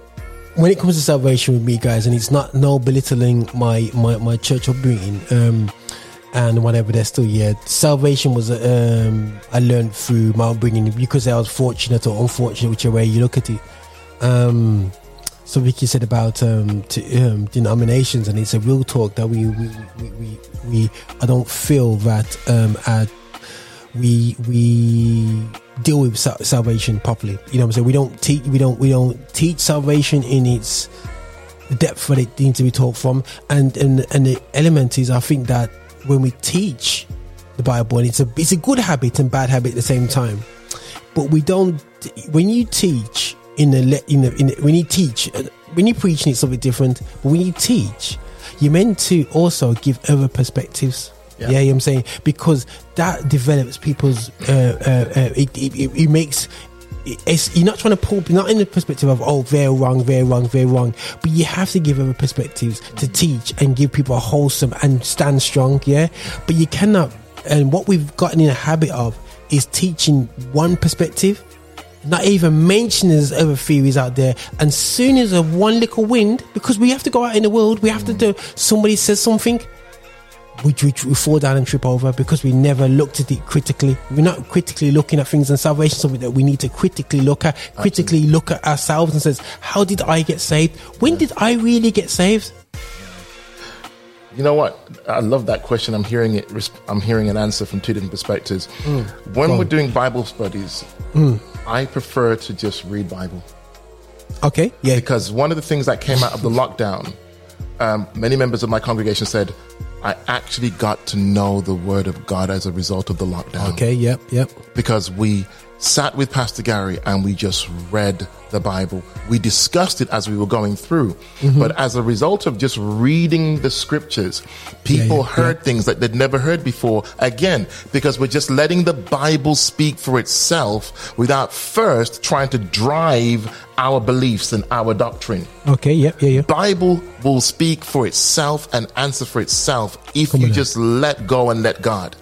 when it comes to salvation with me guys and it's not no belittling my my, my church upbringing um and whatever they're still yeah salvation was um i learned through my upbringing because i was fortunate or unfortunate whichever way you look at it um so Vicky said about um, to, um, denominations, and it's a real talk that we we, we, we, we I don't feel that um, our we we deal with sal- salvation properly. You know what I'm saying? We don't teach we don't we don't teach salvation in its depth that it needs to be taught from. And and and the element is I think that when we teach the Bible and it's a it's a good habit and bad habit at the same time. But we don't when you teach in the le- in the, in the when you teach uh, when you preach it's a something different. But when you teach, you're meant to also give other perspectives. Yeah, Yeah. you know what I'm saying because that develops people's. Uh, uh, uh, it, it, it, makes. It's, you're not trying to pull, not in the perspective of oh, very wrong, very wrong, very wrong, but you have to give other perspectives to teach and give people a wholesome and stand strong. Yeah, but you cannot. And what we've gotten in a habit of is teaching one perspective not even mentioning there's other theories out there. And soon as a one little wind, because we have to go out in the world, we have to do. Somebody says something, we, we, we fall down and trip over because we never looked at it critically. We're not critically looking at things, and salvation is something that we need to critically look at. Critically look at ourselves and says, "How did I get saved? When did I really get saved?" You know what? I love that question. I'm hearing it. I'm hearing an answer from two different perspectives. Hmm. When Go we're doing Bible studies, hmm. I prefer to just read Bible Okay, yeah, because one of the things that came out of the lockdown, um, many members of my congregation said, I actually got to know the Word of God as a result of the lockdown. okay, yep, yep. because we sat with Pastor Gary and we just read the Bible. We discussed it as we were going through. Mm-hmm. But as a result of just reading the scriptures, people yeah, heard things that they'd never heard before. Again, because we're just letting the Bible speak for itself without first trying to drive our beliefs and our doctrine. Okay, yep, yeah, yeah. Bible will speak for itself and answer for itself if Come you on just let go and let God.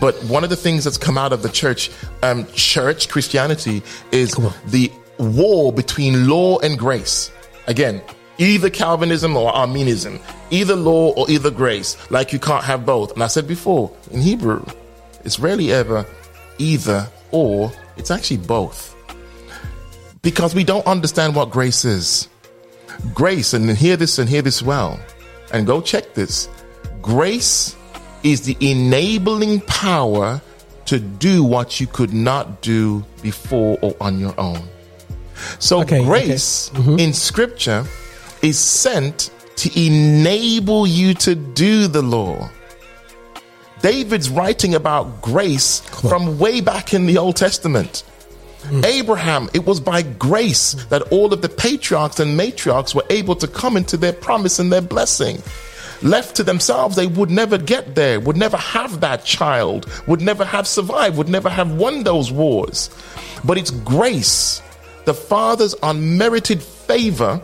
But one of the things that's come out of the church, um, church Christianity, is the war between law and grace. Again, either Calvinism or Arminianism, either law or either grace. Like you can't have both. And I said before, in Hebrew, it's rarely ever either or. It's actually both. Because we don't understand what grace is grace, and hear this and hear this well, and go check this. Grace is the enabling power to do what you could not do before or on your own. So, Okay, Mm-hmm. grace in scripture is sent to enable you to do the law. David's writing about grace from way back in the Old Testament. Abraham, it was by grace that all of the patriarchs and matriarchs were able to come into their promise and their blessing. Left to themselves, they would never get there, would never have that child, would never have survived, would never have won those wars. But it's grace, the Father's unmerited favor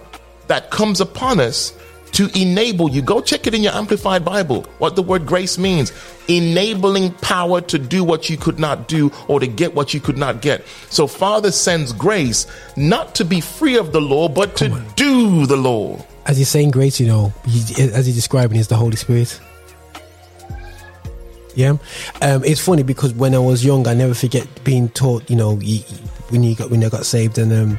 that comes upon us to enable you. Go check it in your Amplified Bible, what the word grace means. Enabling power to do what you could not do or to get what you could not get. So Father sends grace not to be free of the law, but to do the law. As he's saying grace, you know, he, as he's describing, is the Holy Spirit. Yeah, um, it's funny because when I was young, I never forget being taught. You know, when you got when I got saved, and um,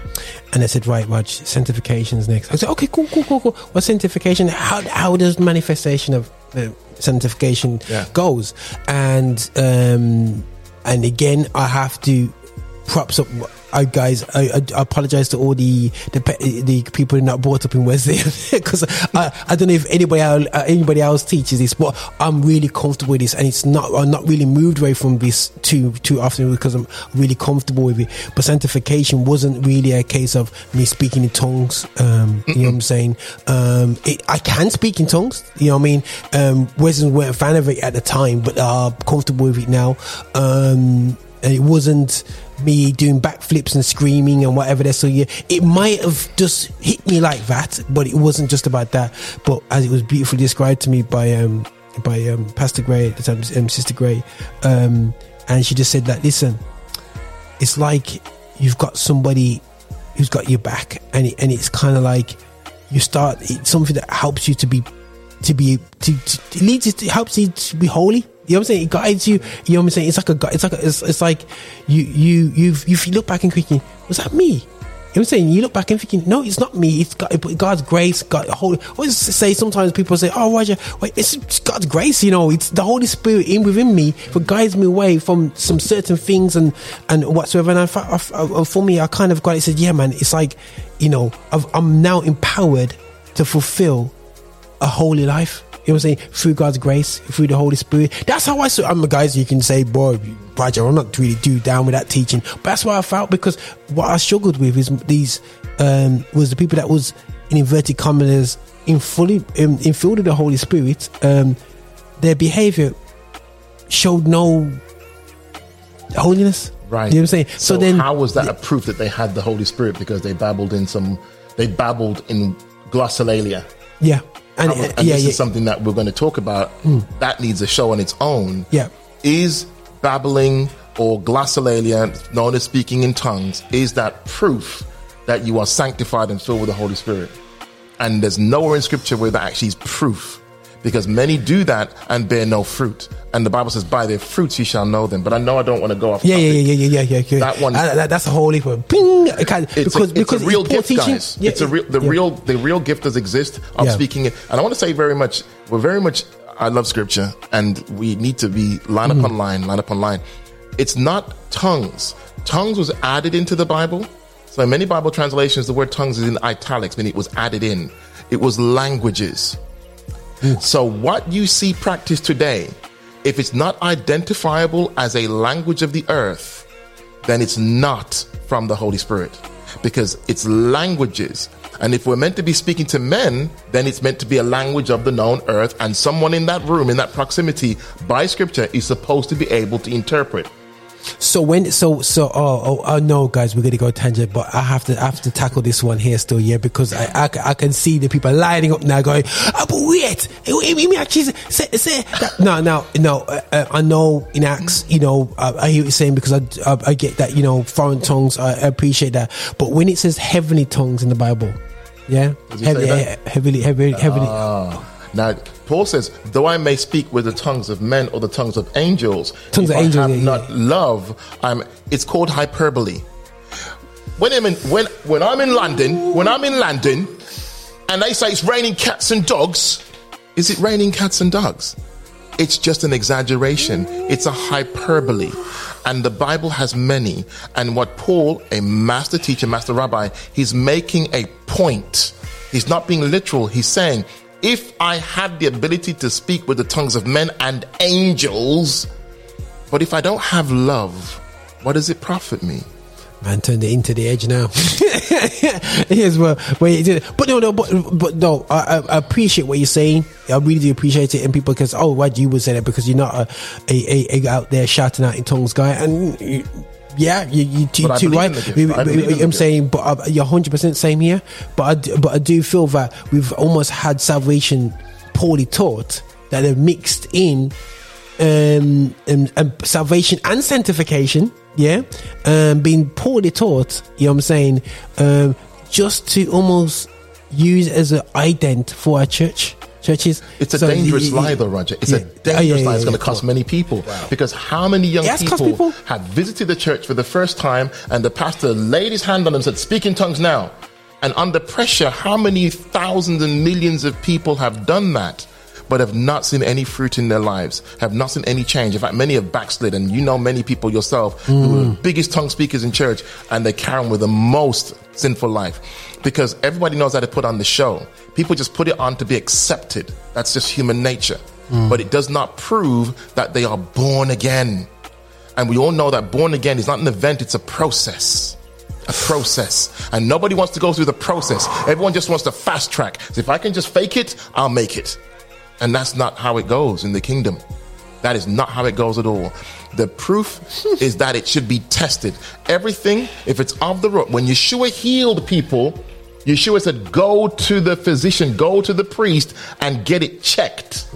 and I said, right, Raj, sanctification's next. I said, okay, cool, cool, cool, cool. What's sanctification? How how does manifestation of uh, sanctification Yeah. goes? And um, and again, I have to props up. I guys, I, I, I apologize to all the the pe- the people not brought up in Wesley because I, I don't know if anybody else, uh, anybody else teaches this, but I'm really comfortable with this, and it's not I'm not really moved away from this too too often because I'm really comfortable with it. But sanctification wasn't really a case of me speaking in tongues. Um, you know what I'm saying? Um, it, I can speak in tongues. You know what I mean? Um, Wesley weren't a fan of it at the time, but are comfortable with it now. Um, it wasn't me doing backflips and screaming and whatever that so yeah it might have just hit me like that but it wasn't just about that. But as it was beautifully described to me by um by um pastor gray at the time um, sister gray um and she just said that listen it's like you've got somebody who's got your back and it, and it's kind of like you start it's something that helps you to be to be to, to it leads it helps you to be holy you know what I'm saying? It guides you. You know what I'm saying? It's like a, it's like a, it's, it's like you you you've you look back and thinking, was that me? You know what I'm saying? You look back and thinking, no, it's not me. It's God, God's grace. God, Holy. I always say sometimes people say, oh, Roger, wait, it's God's grace. You know, it's the Holy Spirit in within me that guides me away from some certain things and and whatsoever. And I, I, I, for me, I kind of got it. Said, yeah, man, it's like you know, I've, I'm now empowered to fulfill a holy life. You know what I'm saying? Through God's grace, through the Holy Spirit. That's how I saw. I'm a guys. You can say, boy, Roger, I'm not really do down with that teaching. But that's what I felt because what I struggled with is these um, was the people that was in inverted commas in fully um, in filled with the Holy Spirit. Um, their behavior showed no holiness. Right. You know what I'm saying? So, then, how was that a proof that they had the Holy Spirit because they babbled in some, they babbled in glossolalia. yeah, and, And, and yeah, this yeah, is something that we're going to talk about. Hmm. That needs a show on its own. Yeah. Is babbling or glossolalia, known as speaking in tongues, is that proof that you are sanctified and filled with the Holy Spirit? And there's nowhere in Scripture where that actually is proof. Because many do that and bear no fruit. And the Bible says, by their fruits you shall know them. But I know I don't want to go off Yeah, yeah, topic. yeah, yeah, yeah, yeah, yeah. That one- Uh, that- that's a whole heap of ping. It kind- It's because a, because a real gift, teaching. guys. Yeah, it's a real the yeah. real the real gift does exist of Yeah. speaking it. And I want to say very much we're very much I love scripture and we need to be line Mm-hmm. upon line, line upon line. it's not tongues. Tongues was added into the Bible. So in many Bible translations, the word tongues is in italics, meaning it was added in. It was languages. So what you see practiced today, if it's not identifiable as a language of the earth, then it's not from the Holy Spirit because it's languages. And if we're meant to be speaking to men, then it's meant to be a language of the known earth, and someone in that room, in that proximity, by scripture, is supposed to be able to interpret. So when so so oh oh, oh no guys we're gonna go tangent but I have to I have to tackle this one here still yeah because I I, I can see the people lining up now going oh, but wait it, it, actually say, say no no no uh, uh, I know in Acts you know uh, I hear what you're saying because I, I I get that you know foreign tongues I, appreciate that but when it says heavenly tongues in the Bible yeah Does it say that? he- heavily heavily heavily Now, Paul says, though I may speak with the tongues of men or the tongues of angels, Tongues if of I angels, have yeah, not love, I'm, it's called hyperbole. When I'm in, when, when I'm in London, when I'm in London, and they say it's raining cats and dogs, is it raining cats and dogs? It's just an exaggeration. It's a hyperbole. And the Bible has many. And what Paul, a master teacher, master rabbi, he's making a point. He's not being literal. He's saying, if I had the ability to speak with the tongues of men and angels, but if I don't have love, what does it profit me? Man turned it into the edge now. Here's where, where did. But no, no, but, but no, I, I appreciate what you're saying. I really do appreciate it. And people say, oh, why do you would say that? Because you're not a, a, a, a out there shouting out in tongues guy. And you, yeah, you, you I too right. in the gift. We- we- I believe in the I'm saying, but uh, you're 100% same here. But I, do- but I do feel that we've almost had salvation poorly taught that they've mixed in um, um, um, salvation and sanctification, yeah, um, being poorly taught, you know what I'm saying, um, just to almost use as an ident for our church, churches. It's a So, dangerous y- lie, though, Roger. It's yeah. a Oh, dangerous yeah, yeah, lie. It's going to cost many people. Because how many young people, people. have visited the church for the first time and the pastor laid his hand on them and said, Speak in tongues now. And under pressure, how many thousands and millions of people have done that? But have not seen any fruit in their lives, have not seen any change. In fact, many have backslid, and you know many people yourself who Mm. are the biggest tongue speakers in church, and they carry on with the most sinful life because everybody knows how to put on the show. People just put it on to be accepted. That's just human nature. Mm. But it does not prove that they are born again. And we all know that born again is not an event, it's a process. A process. And nobody wants to go through the process. Everyone just wants to fast track. So if I can just fake it, I'll make it. And that's not how it goes in the kingdom. That is not how it goes at all. The proof is that it should be tested. Everything, if it's of the root, when Yeshua healed people, Yeshua said, Go to the physician, go to the priest, and get it checked.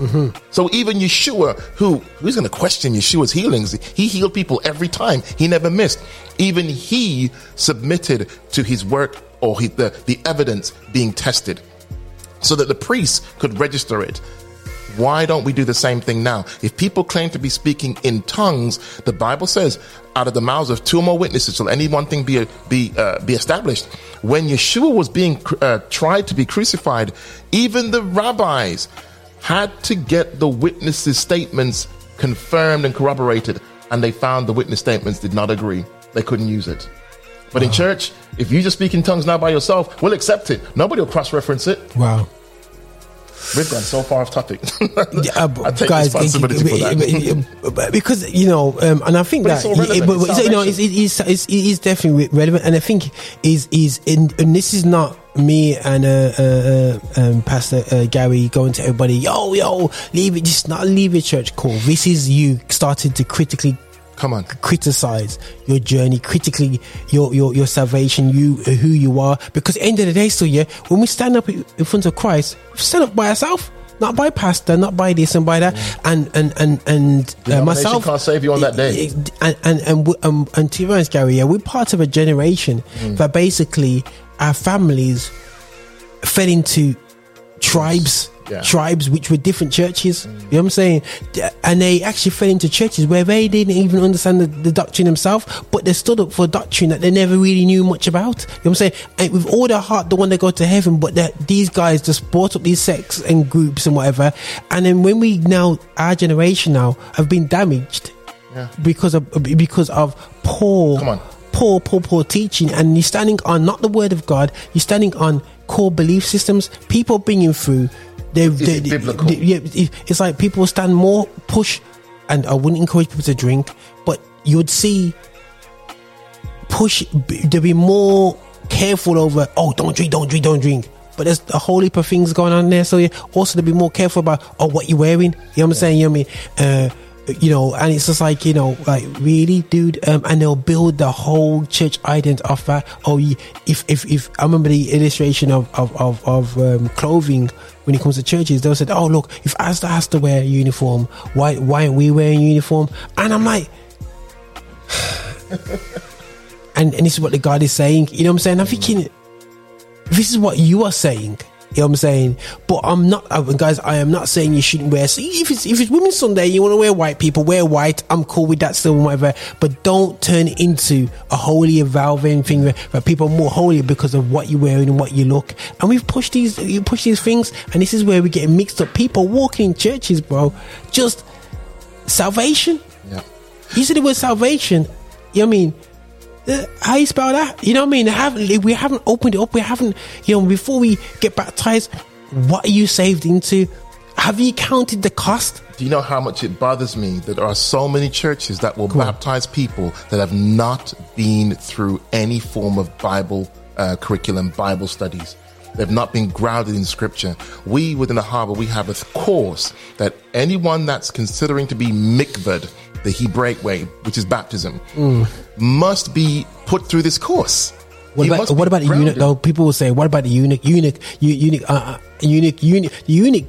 So even Yeshua, who who's going to question Yeshua's healings? He healed people every time. He never missed. Even he submitted to his work or the, the evidence being tested so that the priest could register it. Why don't we do the same thing now? If people claim to be speaking in tongues, the Bible says, "Out of the mouths of two or more witnesses shall any one thing be be uh, be established." When Yeshua was being uh, tried to be crucified, even the rabbis had to get the witnesses' statements confirmed and corroborated, and they found the witness statements did not agree. They couldn't use it. But in church, if you just speak in tongues now by yourself, we'll accept it. Nobody will cross-reference it. Wow. We've gone so far off topic. Yeah, uh, I take guys, responsibility for that. that. because you know, um, and I think But that it's but, it's you know, it's, it's, it's, it is definitely relevant, and I think is is in, and this is not me and uh, uh, uh, um, Pastor uh, Gary going to everybody, yo, yo, leave it, just not leave your church call. This is you starting to critically Come on. criticize your journey, critically your your your salvation, you who you are. Because at the end of the day, still, yeah, when we stand up in front of Christ, we stand up by ourselves, not by pastor, not by this and by that, and and and and uh, myself can't save you on that day. And and and, we- um, and to be honest, Gary, yeah, we're part of a generation Mm. that basically our families fell into tribes. Yeah. Tribes which were different churches, you know what I'm saying? And they actually fell into churches where they didn't even understand the, the doctrine themselves, but they stood up for a doctrine that they never really knew much about. You know what I'm saying? And with all their heart, they want to go to heaven, but that these guys just brought up these sects and groups and whatever. And then when we now, our generation now, have been damaged because of because of poor, Come on. Poor, poor, poor teaching, and you're standing on not the word of God. You're standing on core belief systems. People bringing through. They, they, biblical? they- yeah, it's like people stand more push, and I wouldn't encourage people to drink, but you would see push to be more careful over oh don't drink don't drink don't drink but there's a whole heap of things going on there so yeah also to be more careful about oh what you're wearing you know what i'm saying you know what i mean uh you know and it's just like you know like really dude um and they'll build the whole church ident off that oh if if if i remember the illustration of of of, of um, clothing when it comes to churches they'll say oh look if Asda has to wear a uniform why why aren't we wearing uniform and i'm like and, and this is what the God is saying. You know what I'm saying? I'm thinking, this is what you are saying. You know what I'm saying? But I'm not, uh, guys. I am not saying you shouldn't wear. So if it's if it's Women's Sunday, you want to wear white. People wear white. I'm cool with that still, whatever. But don't turn it into a holy evolving thing where, where people are more holy because of what you're wearing and what you look. And we've pushed these, you push these things, and this is where we get mixed up. People walking in churches, bro, just salvation. Yeah. You said the word salvation. You know what I mean? Uh, how you spell that? You know what I mean? Haven't we haven't opened it up? We haven't. You know, before we get baptized, what are you saved into? Have you counted the cost? Do you know how much it bothers me that there are so many churches that will baptize people that have not been through any form of Bible uh, curriculum, Bible studies? They've not been grounded in scripture. We within the harbor, we have a course that anyone that's considering to be mikved, the Hebraic way, which is baptism, must be put through this course. What about what about the eunuch? Though people will say, what about the eunuch? Eunuch, eunuch, uh, uh, eunuch, eunuch, eunuch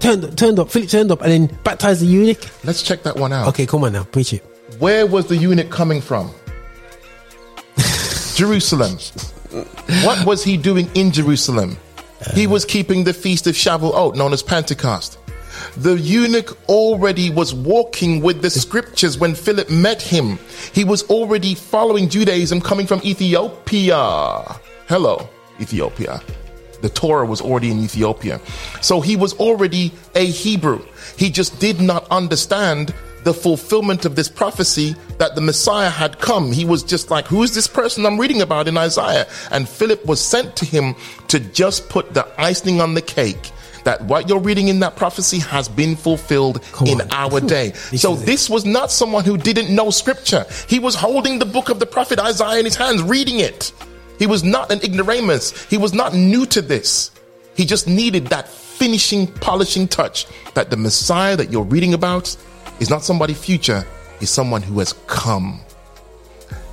turned up, turned up, Philip turned up, and then baptized the eunuch. Let's check that one out. Okay, come on now, preach it. Where was the eunuch coming from? Jerusalem. What was he doing in Jerusalem? He was keeping the feast of Shavuot, known as Pentecost. The eunuch already was walking with the scriptures when Philip met him. He was already following Judaism coming from Ethiopia. Hello, Ethiopia. The Torah was already in Ethiopia. So he was already a Hebrew. He just did not understand the fulfillment of this prophecy that the Messiah had come. He was just like, who is this person I'm reading about in Isaiah? And Philip was sent to him to just put the icing on the cake that what you're reading in that prophecy has been fulfilled in on. our day. This so this was not someone who didn't know scripture. He was holding the book of the prophet Isaiah in his hands, reading it. He was not an ignoramus. He was not new to this. He just needed that finishing, polishing touch that the Messiah that you're reading about is not somebody future, is someone who has come.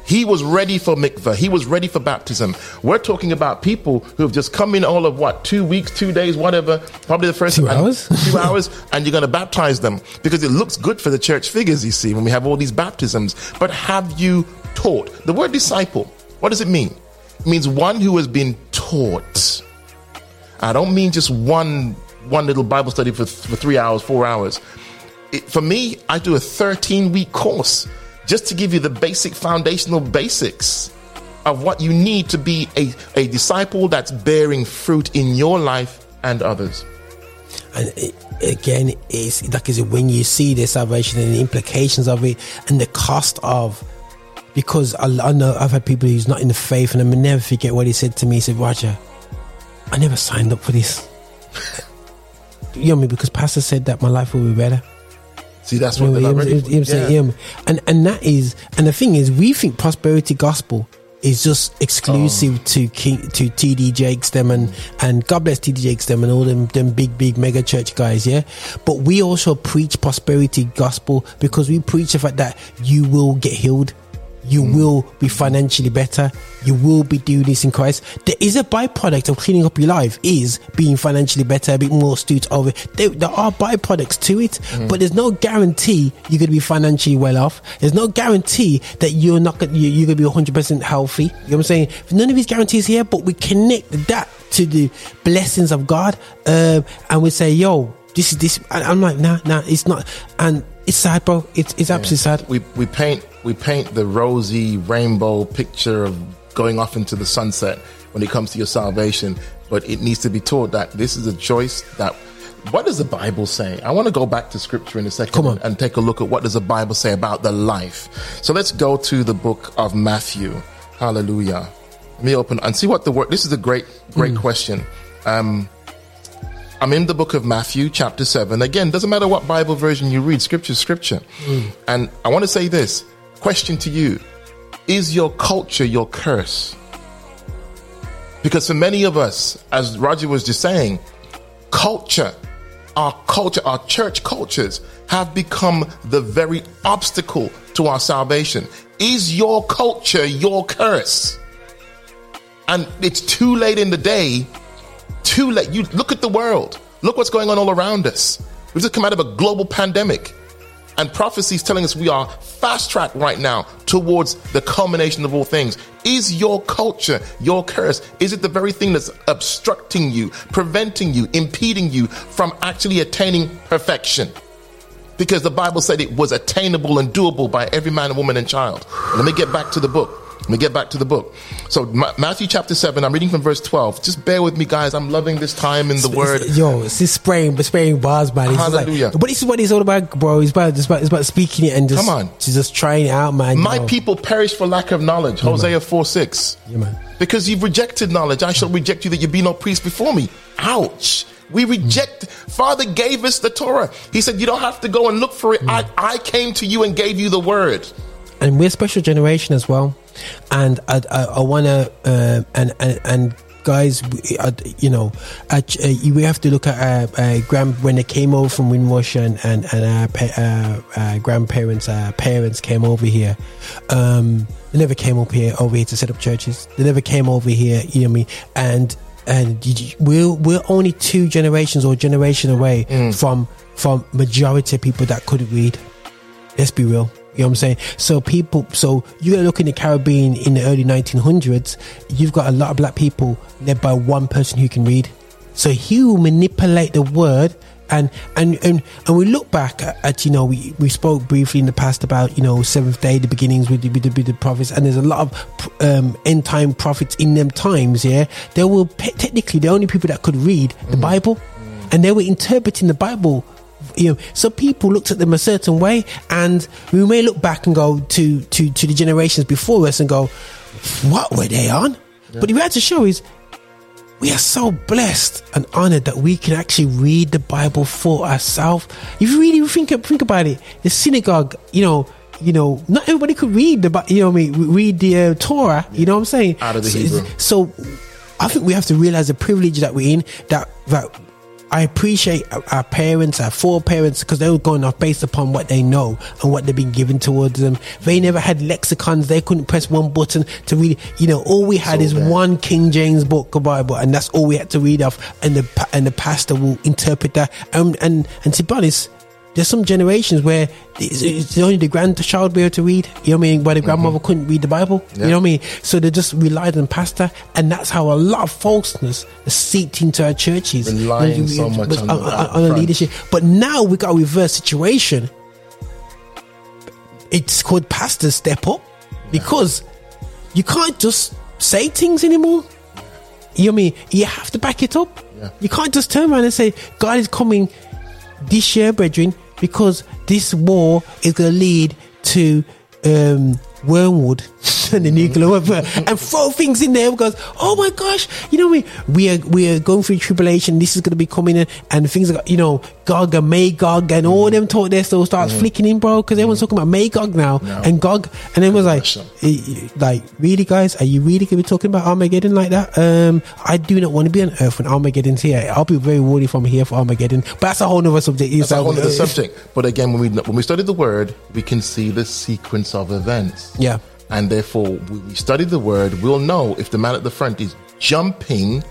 He was ready for mikveh. He was ready for baptism. We're talking about people who have just come in all of what, two weeks, two days, whatever, probably the first Two and- hours? two hours, and you're going to baptize them because it looks good for the church figures, you see, when we have all these baptisms. But have you taught? The word disciple, what does it mean? It means one who has been taught. I don't mean just one one little Bible study for, for three hours, four hours. It, for me, I do a 13 week course just to give you the basic foundational basics of what you need to be a, a disciple that's bearing fruit in your life and others. And it, again, it's like is it when you see the salvation and the implications of it and the cost of because I, I know I've had people who's not in the faith and I will never forget what he said to me. He said, Roger, I never signed up for this. you know me because Pastor said that my life will be better. See, that's what know, they're not ready for. you know, um, and and that is and the thing is we think prosperity gospel is just exclusive oh. to King, to TD Jakes them and and God bless TD Jakes them and all them them big big mega church guys yeah? But we also preach prosperity gospel because we preach the fact that you will get healed you will be financially better. You will be doing this in Christ. There is a byproduct of cleaning up your life is being financially better, a bit more astute over. There, there are byproducts to it, but there's no guarantee you're going to be financially well off. There's no guarantee that you're not going you, you're going to be 100 percent healthy. You know what I'm saying? None of these guarantees here, but we connect that to the blessings of God, um, and we say, "Yo, this is this." And I'm like, "Nah, nah, it's not." And it's sad, bro. It's it's absolutely sad. we we paint we paint the rosy rainbow picture of going off into the sunset when it comes to your salvation but it needs to be taught that this is a choice that what does the Bible say? I want to go back to scripture in a second Come on. and take a look at what does the Bible say about the life. So let's go to the book of Matthew. Hallelujah. Let me open and see what the word. This is a great, great Hmm. question. Um, I'm in the book of Matthew, chapter seven. Again, doesn't matter what Bible version you read. Scripture, is scripture. Hmm. And I want to say this question to you: Is your culture your curse? Because for many of us, as Roger was just saying, culture, our culture, our church cultures have become the very obstacle to our salvation. Is your culture your curse? And it's too late in the day. Too late. You look at the world. Look what's going on all around us. We've just come out of a global pandemic. And prophecy is telling us we are fast track right now towards the culmination of all things. Is your culture your curse? Is it the very thing that's obstructing you, preventing you, impeding you from actually attaining perfection? Because the Bible said it was attainable and doable by every man, woman, and child. Let me get back to the book. Let me get back to the book. So Ma- Matthew chapter seven. I'm reading from verse twelve. Just bear with me, guys. I'm loving this time in the word. It's- yo, it's this spraying, but spraying bars, man. It's just like- Hallelujah. but this is what it's all about, bro. It's about, it's about, it's about speaking it and just, Come on. just trying it out, man. My know. people perish for lack of knowledge. Hosea 4 6. Yeah, man. Because you've rejected knowledge, I shall reject you that you be no priest before me. Ouch. We reject. Father gave us the Torah. He said, You don't have to go and look for it. Mm. I, I came to you and gave you the word. and we're a special generation as well. And I, I, I want to, uh, and, and, and guys, you know, uh, uh, we have to look at uh, uh, grand when they came over from Windrush and and, and our pa- uh, uh, grandparents, uh, parents came over here. Um, they never came up here over here to set up churches. They never came over here. You know I mean? And and we're we're only two generations or generation away from from majority of people that could read. Let's be real. You know what I'm saying? So people, so you look in the Caribbean in the early 1900s. You've got a lot of black people led by one person who can read. So he will manipulate the word, and and and and we look back at, at you know we, we spoke briefly in the past about you know seventh day, the beginnings with the, with the, with the prophets, and there's a lot of um, end time prophets in them times. Yeah, they were pe- technically the only people that could read the Bible, and they were interpreting the Bible you know, some people looked at them a certain way, and we may look back and go to to to the generations before us and go, "What were they on?" But the reality show is, we are so blessed and honored that we can actually read the Bible for ourselves. If you really think think about it, the synagogue, you know. You know, not everybody could read the, you know, I mean, read the uh, Torah. You know what I'm saying? Out of the so, Hebrew. so I think we have to realize the privilege that we're in. That that I appreciate our- our parents, our foreparents, because they were going off based upon what they know and what they've been given towards them. They never had lexicons; they couldn't press one button to read. You know, all we had So is bad. one King James book of Bible, and that's all we had to read off. And the and the pastor will interpret that. And and and to be honest. There's some generations where it's, it's only the grandchild be able to read. You know what I mean? Where the grandmother mm-hmm. couldn't read the Bible. You know what I mean? So they just relied on pastor, and that's how a lot of falseness is seeped into our churches. Relying so much But on on, the on, on leadership. But now we got a reverse situation. It's called pastors step up because you can't just say things anymore. You know what I mean? You have to back it up. Yeah. You can't just turn around and say God is coming this year, brethren, because this war is going to lead to um, wormwood and the nuclear weapon and throw things in there because oh my gosh you know we we are we are going through tribulation this is going to be coming in and things are you know Gog and Magog and all them talk there so starts flicking in bro because everyone's talking about Magog now No. and Gog and everyone's like like really guys are you really going to be talking about Armageddon like that um I do not want to be on earth when Armageddon's here I'll be very worried if I'm here for Armageddon but that's a whole nother subject That's a whole other subject. But again, when we when we study the word, we can see the sequence of events. Yeah. And therefore, we study the word, we'll know if the man at the front is jumping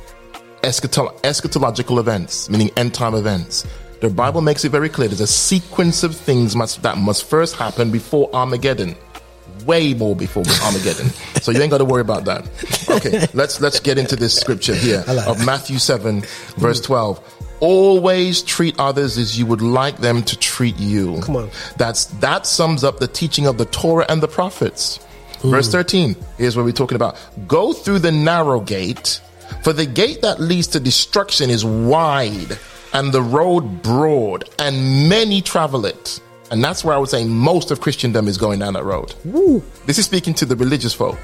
eschato- eschatological events, meaning end time events. The Bible makes it very clear there's a sequence of things must, that must first happen before Armageddon. Way more before Armageddon. so you ain't got to worry about that. Okay, let's let's get into this scripture here like of Matthew 7, verse 12. Always treat others as you would like them to treat you. Come on. That's that sums up the teaching of the Torah and the prophets. Verse 13, here's what we're talking about. Go through the narrow gate, for the gate that leads to destruction is wide, and the road broad, and many travel it. And that's where I would say most of Christendom is going down that road. This is speaking to the religious folk,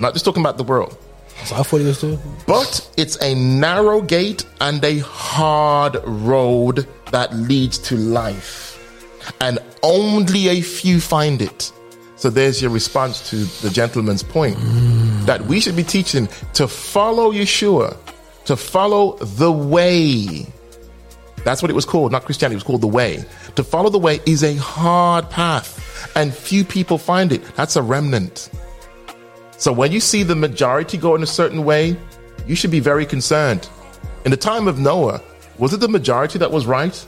not just talking about the world. So I thought it was too. But it's a narrow gate and a hard road that leads to life. And only a few find it. So there's your response to the gentleman's point mm. that we should be teaching to follow Yeshua, to follow the way. That's what it was called, not Christianity, it was called the way. To follow the way is a hard path, and few people find it. That's a remnant. So when you see the majority go in a certain way, you should be very concerned. In the time of Noah, was it the majority that was right?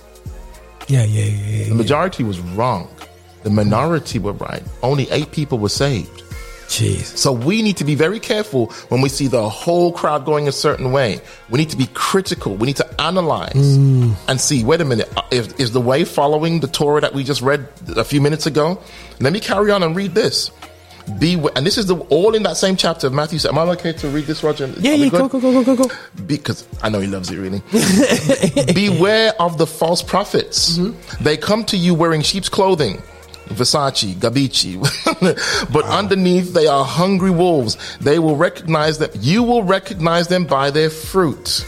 Yeah, yeah, yeah. yeah. The majority was wrong. The minority were right. Only eight people were saved. Jeez. So we need to be very careful when we see the whole crowd going a certain way. We need to be critical. We need to analyze and see, wait a minute, uh, is, is the way following the Torah that we just read a few minutes ago? Let me carry on and read this. Be and this is the all in that same chapter of Matthew. Am I okay to read this, Roger? Yeah, yeah, go, go, go, go, go, go. because I know he loves it really. Beware of the false prophets. They come to you wearing sheep's clothing, Versace, Gabici, but underneath they are hungry wolves. They will recognize that you will recognize them by their fruit.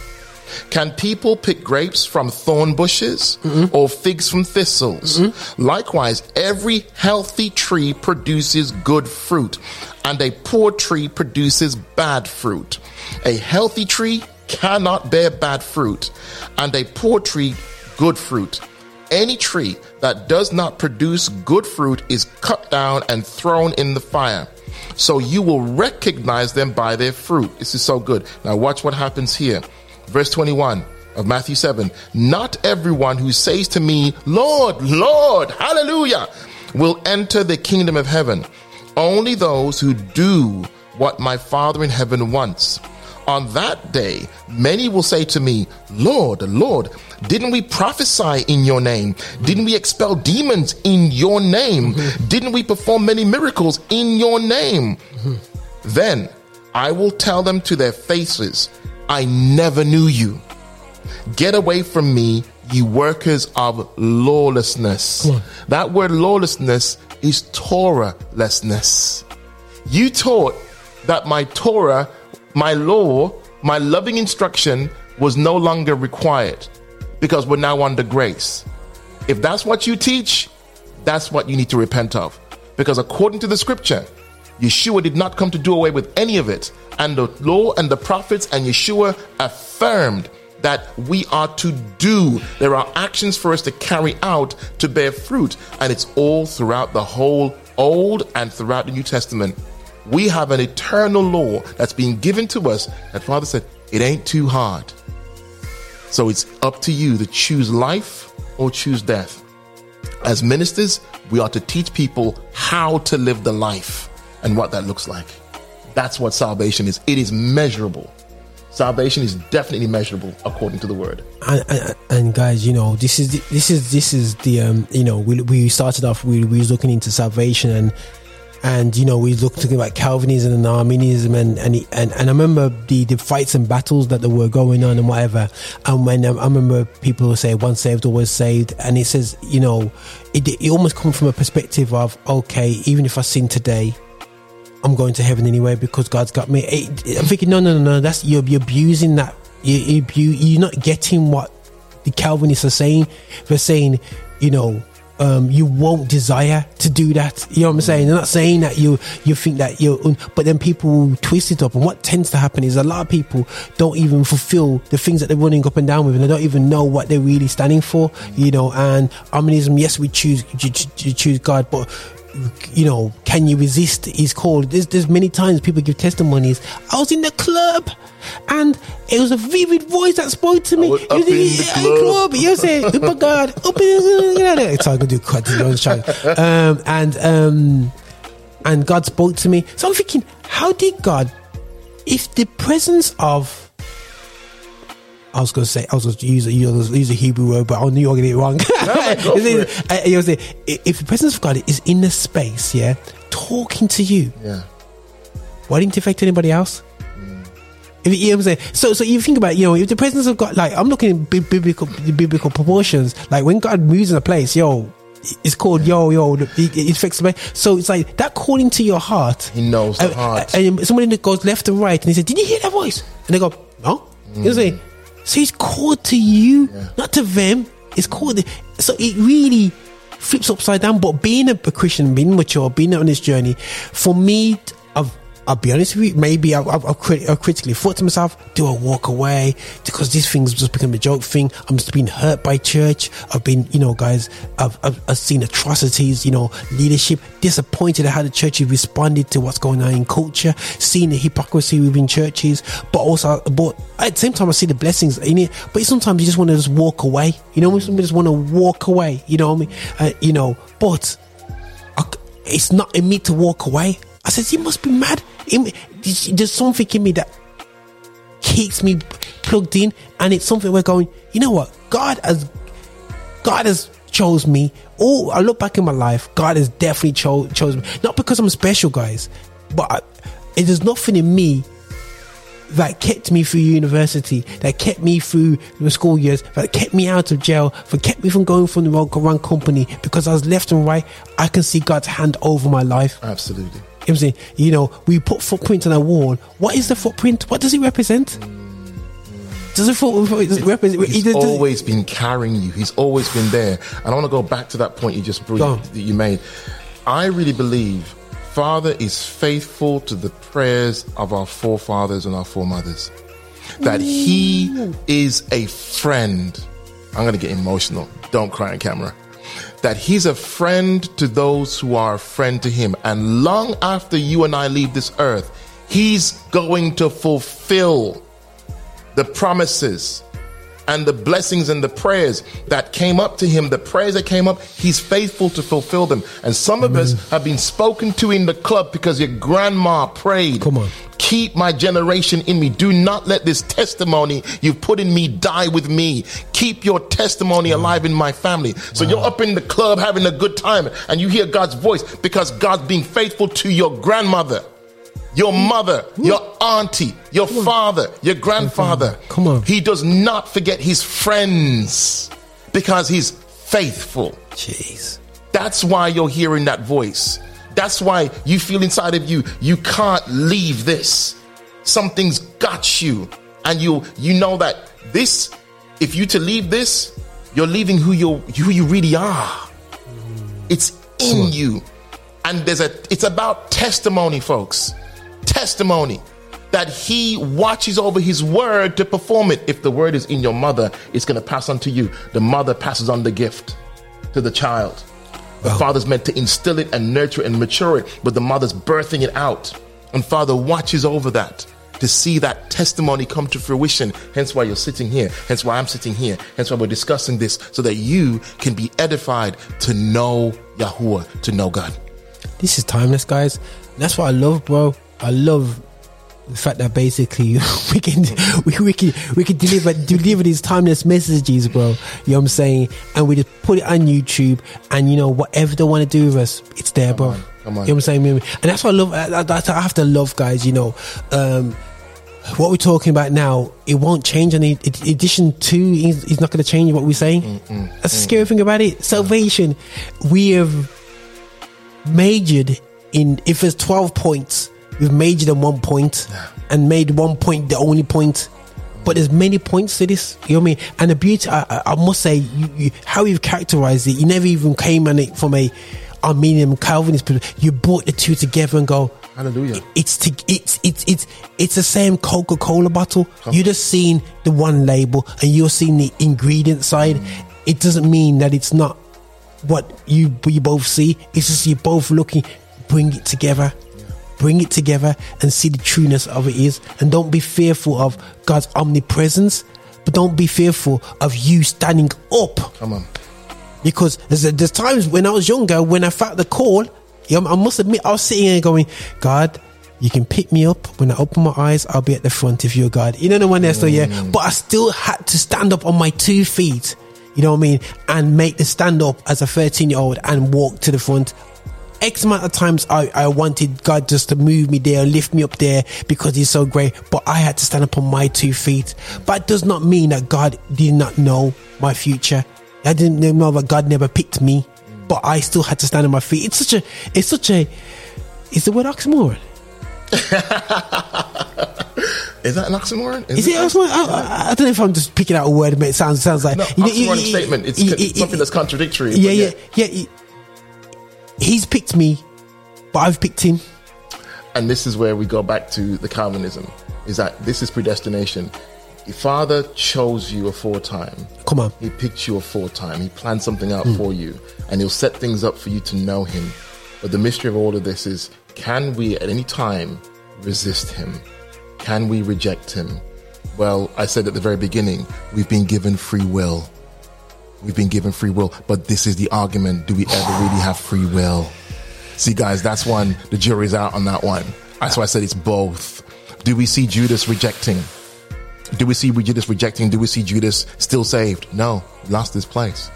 Can people pick grapes from thorn bushes mm-hmm. or figs from thistles? Mm-hmm. Likewise, every healthy tree produces good fruit, and a poor tree produces bad fruit. A healthy tree cannot bear bad fruit, and a poor tree good fruit. Any tree that does not produce good fruit is cut down and thrown in the fire. So you will recognize them by their fruit. This is so good. Now, watch what happens here. Verse 21 of Matthew 7 Not everyone who says to me, Lord, Lord, hallelujah, will enter the kingdom of heaven. Only those who do what my Father in heaven wants. On that day, many will say to me, Lord, Lord, didn't we prophesy in your name? Didn't we expel demons in your name? Mm-hmm. Didn't we perform many miracles in your name? Mm-hmm. Then I will tell them to their faces, I never knew you. Get away from me, you workers of lawlessness. That word lawlessness is Torahlessness. You taught that my Torah, my law, my loving instruction was no longer required because we're now under grace. If that's what you teach, that's what you need to repent of. Because according to the scripture, Yeshua did not come to do away with any of it. And the law and the prophets and Yeshua affirmed that we are to do. There are actions for us to carry out to bear fruit. And it's all throughout the whole Old and throughout the New Testament. We have an eternal law that's been given to us that Father said, it ain't too hard. So it's up to you to choose life or choose death. As ministers, we are to teach people how to live the life and what that looks like. That's what salvation is. It is measurable. Salvation is definitely measurable according to the word. and, and, and guys, you know, this is the, this is this is the um, you know, we we started off we we was looking into salvation and and you know we looked talking about Calvinism and Arminianism and and and, and I remember the the fights and battles that there were going on and whatever. And when um, I remember people who say once saved always saved, and it says you know it it almost comes from a perspective of okay, even if I sin today. I'm going to heaven anyway because God's got me. It- I'm thinking, no, no, no, no. That's you're, you're abusing that. You, you, you're not getting what the Calvinists are saying. They're saying, you know, um, you won't desire to do that. You know what I'm saying? They're not saying that you you think that you're, but then people twist it up. And what tends to happen is a lot of people don't even fulfill the things that they're running up and down with, and they don't even know what they're really standing for. You know, and Arminianism, yes, we choose you choose God, but you know, can you resist his call? There's, there's many times people give testimonies. I was in the club and it was a vivid voice that spoke to me. I was It up in the club. You say, oh my God, up in the So I can do quite a long shot. Um, and, um, and God spoke to me. So I'm thinking, how did God, if the presence of I was going to say, I was going to use a, use a Hebrew word, but I knew I was going to get it wrong. go for Uh, you know, say, i- if the presence of God is in the space, yeah, talking to you, Yeah. why didn't it affect anybody else? If, you know what I'm saying? So, so you think about, you know, if the presence of God, like, I'm looking at bi- biblical, biblical proportions, like when God moves in a place, yo, it's called yo, yo, it- it's fixed. So it's like that calling to your heart. He knows the And- heart. And somebody that goes left and right and he said, Did you hear that voice? And they go, No. You know what I'm saying? So he's called to you, not to them. It's called. So it really flips upside down. But being a, a Christian, being mature, being on this journey, for me, I've. I'll be honest with you. Maybe I've, I've, I've, crit- I've critically thought to myself, "Do I walk away because this thing's just become a joke thing?" I'm just being hurt by church. I've been, you know, guys. I've, I've, I've seen atrocities. You know, leadership disappointed at how the church has responded to what's going on in culture. Seeing the hypocrisy within churches, but also, but at the same time, I see the blessings in it. But sometimes you just want to just walk away. You know, sometimes just want to walk away. You know what I mean? Uh, you know, but I it's not in me to walk away. I said, you must be mad. There's something in me that keeps me plugged in, and it's something we're going. You know what? God has, God has chose me. Oh, I look back in my life. God has definitely cho- chose me. Not because I'm special, guys, but I, it is nothing in me that kept me through university, that kept me through the school years, that kept me out of jail, that kept me from going from the wrong, wrong company because I was left and right. I can see God's hand over my life. Absolutely. You know I'm saying? You know, we put footprint on a wall. What is the footprint? What does it represent? Does it, does it represent? He's it- does- always been carrying you. He's always been there. And I want to go back to that point you just brought, that you made. I really believe Father is faithful to the prayers of our forefathers and our foremothers. That He is a friend. I'm going to get emotional. Don't cry on camera. That He's a friend to those who are a friend to Him. And long after you and I leave this earth, He's going to fulfill the promises and the blessings and the prayers that came up to him, the prayers that came up, he's faithful to fulfill them. And some of us have been spoken to in the club because your grandma prayed. Come on. Keep my generation in me. Do not let this testimony you've put in me die with me. Keep your testimony alive in my family. So you're up in the club having a good time and you hear God's voice because God's being faithful to your grandmother your mother, your auntie, your father, your grandfather. Come on. He does not forget his friends because he's faithful. Jeez. That's why you're hearing that voice. That's why you feel inside of you, you can't leave this. Something's got you. And you you know that this, if you to leave this, you're leaving who you who you really are. It's in you. And there's a it's about testimony, folks. Testimony that he watches over his word to perform it. If the word is in your mother, it's going to pass on to you. The mother passes on the gift to the child. The father's meant to instill it and nurture it and mature it, but the mother's birthing it out. And father watches over that to see that testimony come to fruition. Hence why you're sitting here. Hence why I'm sitting here. Hence why we're discussing this so that you can be edified to know Yahuwah, to know God. This is timeless, guys. That's what I love, bro. I love the fact that basically we can we, we can we can deliver deliver these timeless messages, bro. You know what I'm saying? And we just put it on YouTube, and you know whatever they want to do with us, it's there, bro. come on. You know what I'm saying? And that's what I love. I, I, I have to love, guys. You know. Um, what we're talking about now, it won't change. And in addition to, is is not going to change what we're saying. Mm, mm, that's the mm. scary thing about it. Salvation, we have majored in if there's 12 points we've made them one point and made one point the only point but there's many points to this you know what i mean and the beauty i, I- must say you, you, how you've characterized it you never even came on it from a Arminian calvinist perspective. you brought the two together and go Hallelujah. it's to, it's it's it's it's the same Coca Cola bottle. You're just seeing the one label and you're seeing the ingredient side. Mm. It doesn't mean that it's not what you you both see. It's just you both looking. Bring it together. Bring it together and see the trueness of it is. And don't be fearful of God's omnipresence, but don't be fearful of you standing up Come on. because there's, there's times when I was younger, when I felt the call, I must admit, I was sitting here going, God, you can pick me up. When I open my eyes, I'll be at the front if you're God. You know the one there, so yeah. Mm. But I still had to stand up on my two feet, you know what I mean? And make the stand up as a 13 year old and walk to the front X amount of times I, I wanted God just to move me there, lift me up there because He's so great, but I had to stand up on my two feet. But it does not mean that God did not know my future. I didn't know that God never picked me, but I still had to stand on my feet. It's such a, it's such a, is the word oxymoron? Is that an oxymoron? Is it oxymoron? I, I, don't know if I'm just picking out a word, but it sounds sounds like No, you know, oxymoron you- statement. It's you- you- something that's contradictory. Yeah, but yeah, yeah. He- He's picked me, but I've picked him. And this is where we go back to the Calvinism: is that this is predestination. The Father chose you aforetime. Come on. He picked you aforetime. He planned something out Hmm. for you, and He'll set things up for you to know Him. But the mystery of all of this is: can we at any time resist Him? Can we reject Him? Well, I said at the very beginning, we've been given free will. We've been given free will, but this is the argument: do we ever really have free will? See, guys, that's one. The jury's out on that one. That's why I said it's both. Do we see Judas rejecting? Do we see Judas rejecting? Do we see Judas still saved? No, lost his place.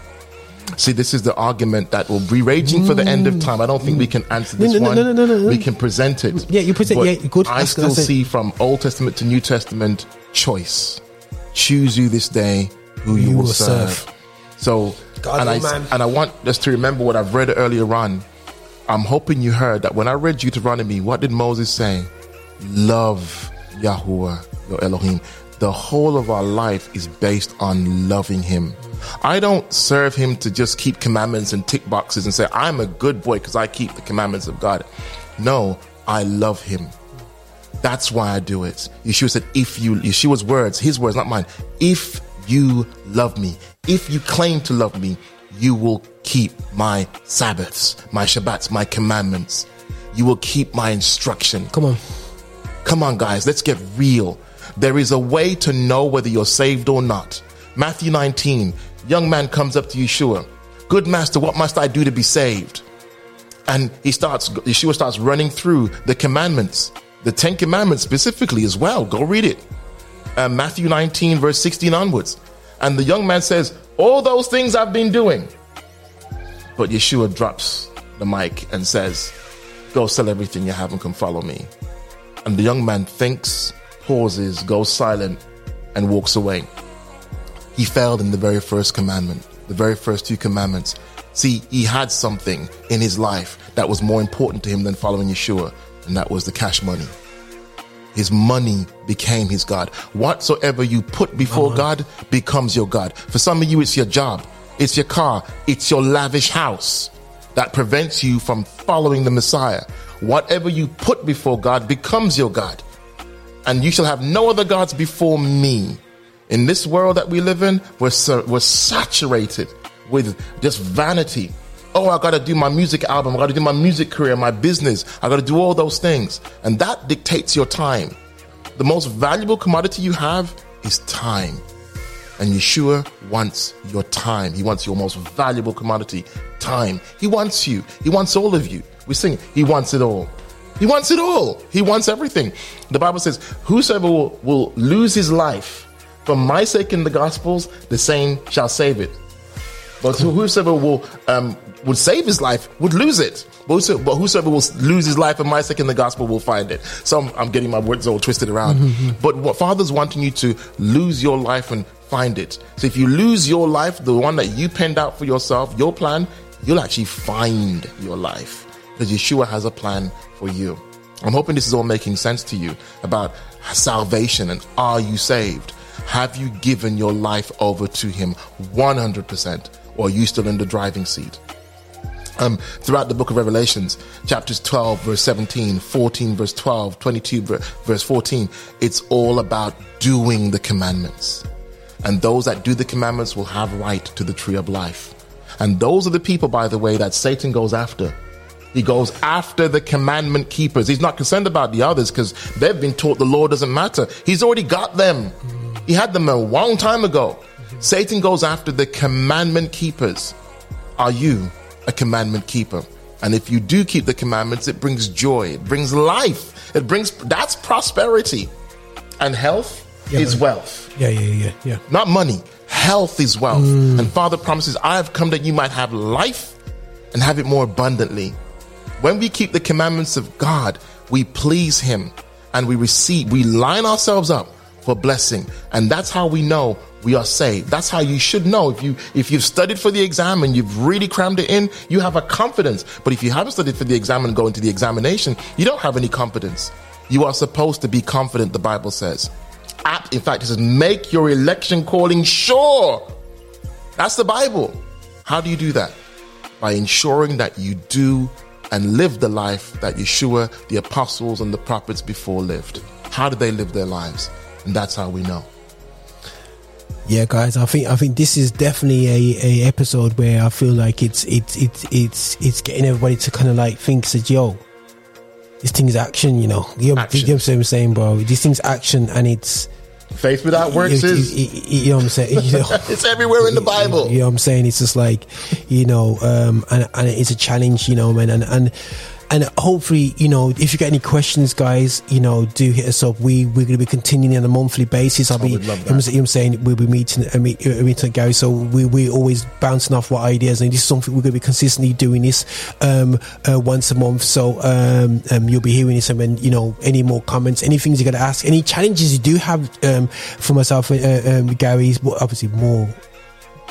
See, this is the argument that will be raging for the end of time. I don't think we can answer this No, no, one. no, no, no, no, no. We can present it. Yeah, you present- yeah, good. I still see from Old Testament to New Testament choice. Choose you this day who you, will, serve. So, God, and oh, I man. and I want us to remember what I've read earlier on. I'm hoping you heard that when I read Deuteronomy, what did Moses say? Love Yahuwah, your Elohim. The whole of our life is based on loving Him. I don't serve Him to just keep commandments and tick boxes and say, I'm a good boy because I keep the commandments of God. No, I love Him. That's why I do it. Yeshua said, if you, Yeshua's words, his words, not mine. If you love me, if you claim to love me, you will keep my Sabbaths, my Shabbats, my commandments. You will keep my instruction. Come on. Come on, guys, let's get real. There is a way to know whether you're saved or not. Matthew 19, young man comes up to Yeshua. Good master, what must I do to be saved? And he starts, Yeshua starts running through the commandments, the Ten Commandments specifically as well. Go read it. Uh, Matthew 19, verse 16 onwards. And the young man says, All those things I've been doing. But Yeshua drops the mic and says, Go sell everything you have and come follow me. And the young man thinks, pauses, goes silent, and walks away. He failed in the very first commandment, the very first two commandments. See, he had something in his life that was more important to him than following Yeshua, and that was the cash money. His money became his God. Whatsoever you put before God becomes your God. For some of you, it's your job, it's your car, it's your lavish house that prevents you from following the Messiah. Whatever you put before God becomes your God. And you shall have no other gods before me. In this world that we live in, we're, we're saturated with just vanity. Oh, I gotta do my music album, I gotta do my music career, my business, I gotta do all those things. And that dictates your time. The most valuable commodity you have is time. And Yeshua wants your time. He wants your most valuable commodity, time. He wants you. He wants all of you. We sing, He wants it all. He wants it all. He wants everything. The Bible says, Whosoever will, will lose his life for my sake in the Gospels, the same shall save it. But whosoever will um, would save his life would lose it. But whosoever, but whosoever will lose his life for my sake in the gospel will find it. So I'm, I'm getting my words all twisted around. Mm-hmm, mm-hmm. But what Father's wanting you to lose your life and find it. So if you lose your life, the one that you penned out for yourself, your plan, you'll actually find your life because Yeshua has a plan for you. I'm hoping this is all making sense to you about salvation and are you saved? Have you given your life over to Him 100%? Or are you still in the driving seat? Um, throughout the book of Revelations, chapters 12, verse 17, 14, verse 12, 22, verse 14, it's all about doing the commandments. And those that do the commandments will have right to the tree of life. And those are the people, by the way, that Satan goes after. He goes after the commandment keepers. He's not concerned about the others because they've been taught the law doesn't matter. He's already got them. He had them a long time ago. Satan goes after the commandment keepers. Are you a commandment keeper? And if you do keep the commandments, it brings joy, it brings life, it brings that's prosperity. And health Yeah, is wealth Yeah, yeah, yeah, yeah. not money. Health is wealth. Mm. And Father promises, I have come that you might have life and have it more abundantly. When we keep the commandments of God, we please Him and we receive, we line ourselves up for blessing. And that's how we know we are saved. That's how you should know. If you, if you've studied for the exam and you've really crammed it in, you have a confidence. But if you haven't studied for the exam and go into the examination, you don't have any confidence. You are supposed to be confident, the Bible says. At, in fact, it says, make your election calling sure. That's the Bible. How do you do that? By ensuring that you do and live the life that Yeshua, the apostles, and the prophets before lived. How did they live their lives? And that's how we know. Yeah, guys, I think I think this is definitely a, a episode where I feel like it's it's it's it's it's getting everybody to kind of like think that yo, this thing's action, you know. You know, you know what I'm saying, bro? This thing's action and it's Faith without works you, is. you- you- you know what I'm saying? You know, It's everywhere in the Bible. You know what I'm saying? It's just like, you know, um, and, and it's a challenge, you know, man. And, and, and hopefully, you know, if you get any questions, guys, you know, do hit us up. We, we're going to be continuing on a monthly basis. I'll be, you know what I'm saying, we'll be meeting, uh, meet, uh, meeting Gary. So we, we're always bouncing off what ideas. And this is something we're going to be consistently doing this, um, uh, once a month. So, um, um, you'll be hearing this. And when, you know, any more comments, any things you're going to ask, any challenges you do have, um, for myself, uh, um, Gary's, well, obviously more,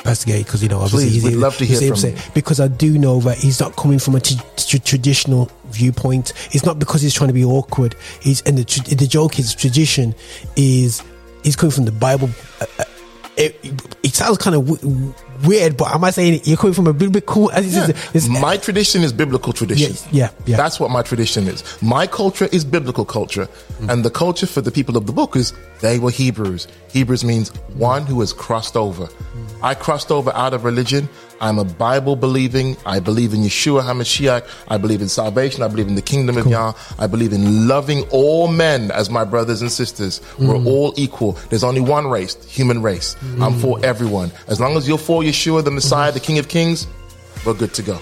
Pastor because you know, obviously, Please, he's, we'd love to hear see what I'm from saying? because I do know that he's not coming from a t- t- traditional viewpoint. It's not because he's trying to be awkward. He's and the tr- the joke is tradition is he's coming from the Bible. Uh, uh, it, it sounds kind of w- weird, but am I saying you're coming from a biblical? As Yeah. my tradition is biblical tradition. Yes, yeah, yeah. That's what my tradition is. My culture is biblical culture. Mm. And the culture for the people of the book is they were Hebrews. Hebrews means one who has crossed over. Mm. I crossed over out of religion. I'm a Bible believing. I believe in Yeshua HaMashiach. I believe in salvation. I believe in the kingdom of Yah. I believe in loving all men as my brothers and sisters. We're Mm. all equal. There's only one race, human race. I'm for everyone. As long as you're for Yeshua, the Messiah, the King of Kings, we're good to go.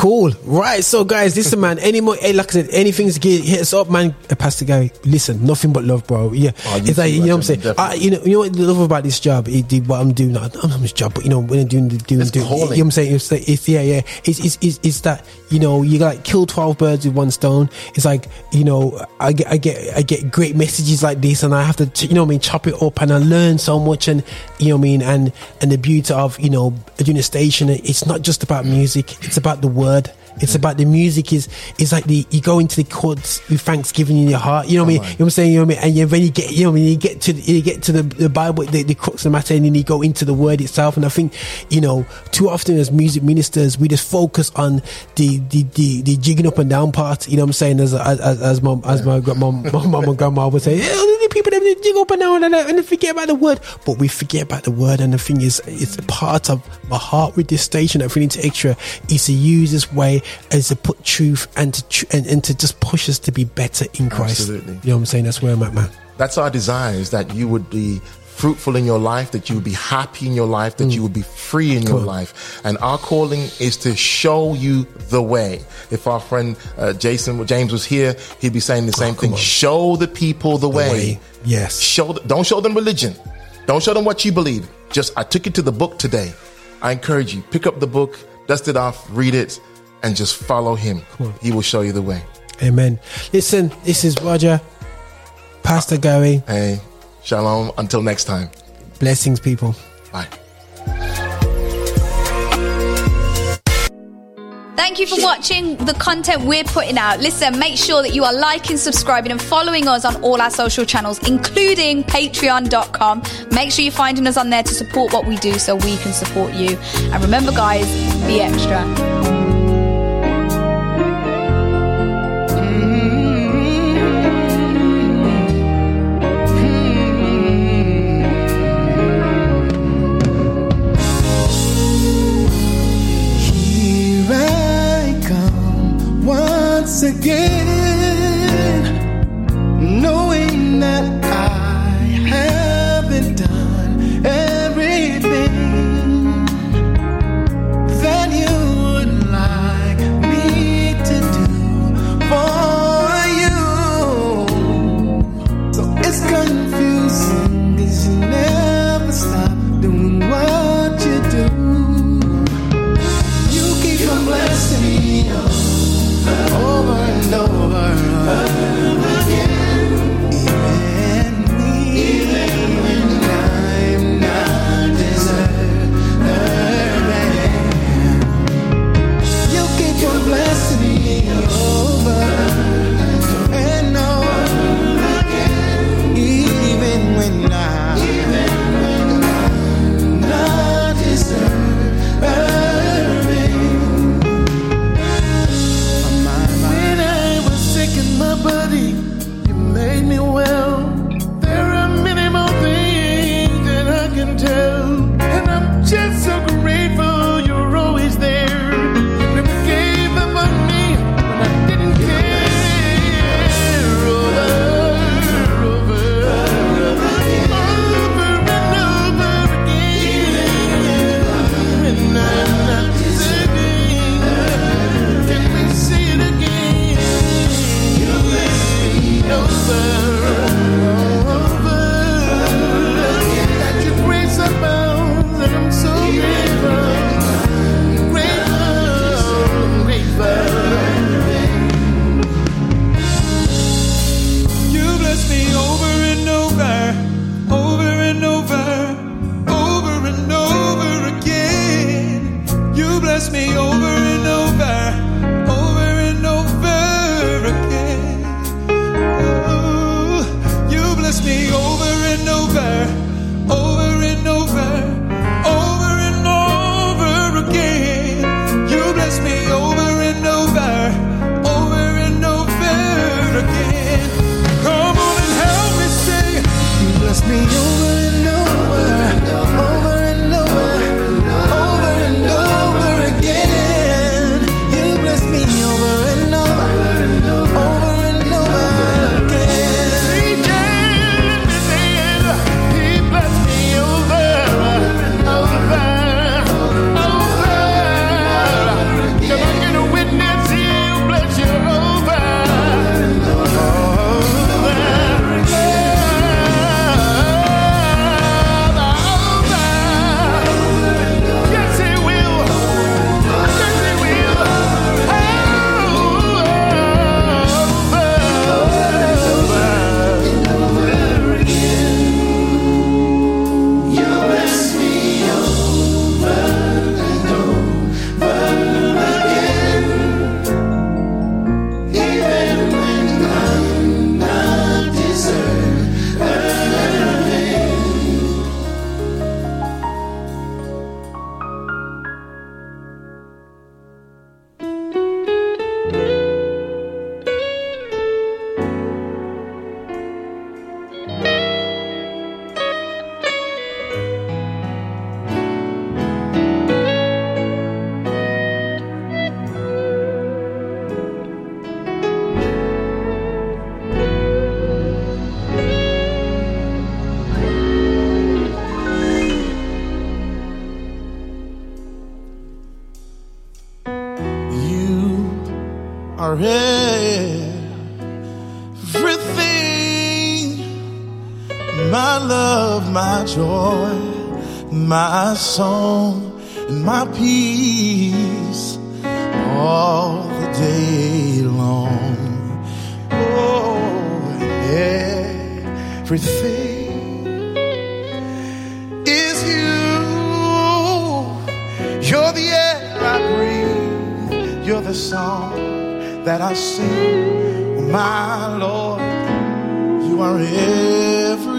Cool. Right. So, guys, listen, man. Any more, like I said, anything to get hit us up, man. Uh, Pastor Gary, listen, nothing but love, bro. Yeah. Oh, it's like, you know what I'm saying? I, you know, you know what I love about this job? It, the- what I'm doing, not, I'm not this job, but you know, when I'm doing, the- doing, It's doing you know what I'm saying? It's, like, it's yeah, yeah. It's, it's, it's, it's that, you know, you like kill 12 birds with one stone. It's like, you know, I get, I get, I get great messages like this and I have to, you know what I mean, chop it up and I learn so much and, you know what I mean? And, and the beauty of, you know, doing a station, it's not just about music, it's about the word. It's about the music is is like the you go into the chords with thanksgiving in your heart. You know what I mean? You know what I'm saying? You know what I mean? And you, when you get you know when you get to the, you get to the, the Bible, the, the crux of the matter, and then you go into the word itself. And I think you know too often as music ministers, we just focus on the the the, the jigging up and down part. You know what I'm saying? As as as, as my as my mom my mom and grandma would say, yeah, the people that jig up and down and, and they forget about the word, but we forget about the word. And the thing is, it's a part of my heart with this station. that we need to extra is to use this way as to put truth and to tr- and, and to just push us to be better in Christ. Absolutely. You know what I'm saying? That's where I'm at, man. That's our desire is that you would be fruitful in your life, that you would be happy in your life, that you would be free in your life. And our calling is to show you the way. If our friend uh, Jason James was here, he'd be saying the same thing. on. Show the people the, way. way. Yes. Show don't show them religion. Don't show them what you believe. Just I took you to the book today. I encourage you, pick up the book, dust it off, read it, and just follow him. He will show you the way. Amen. Listen, this is Roger, Pastor Gary. Hey, shalom. Until next time. Blessings, people. Bye. Thank you for watching the content we're putting out. Listen, make sure that you are liking, subscribing, and following us on all our social channels, including patreon.com. Make sure you're finding us on there to support what we do so we can support you. And remember, guys, be extra. Once again, knowing that I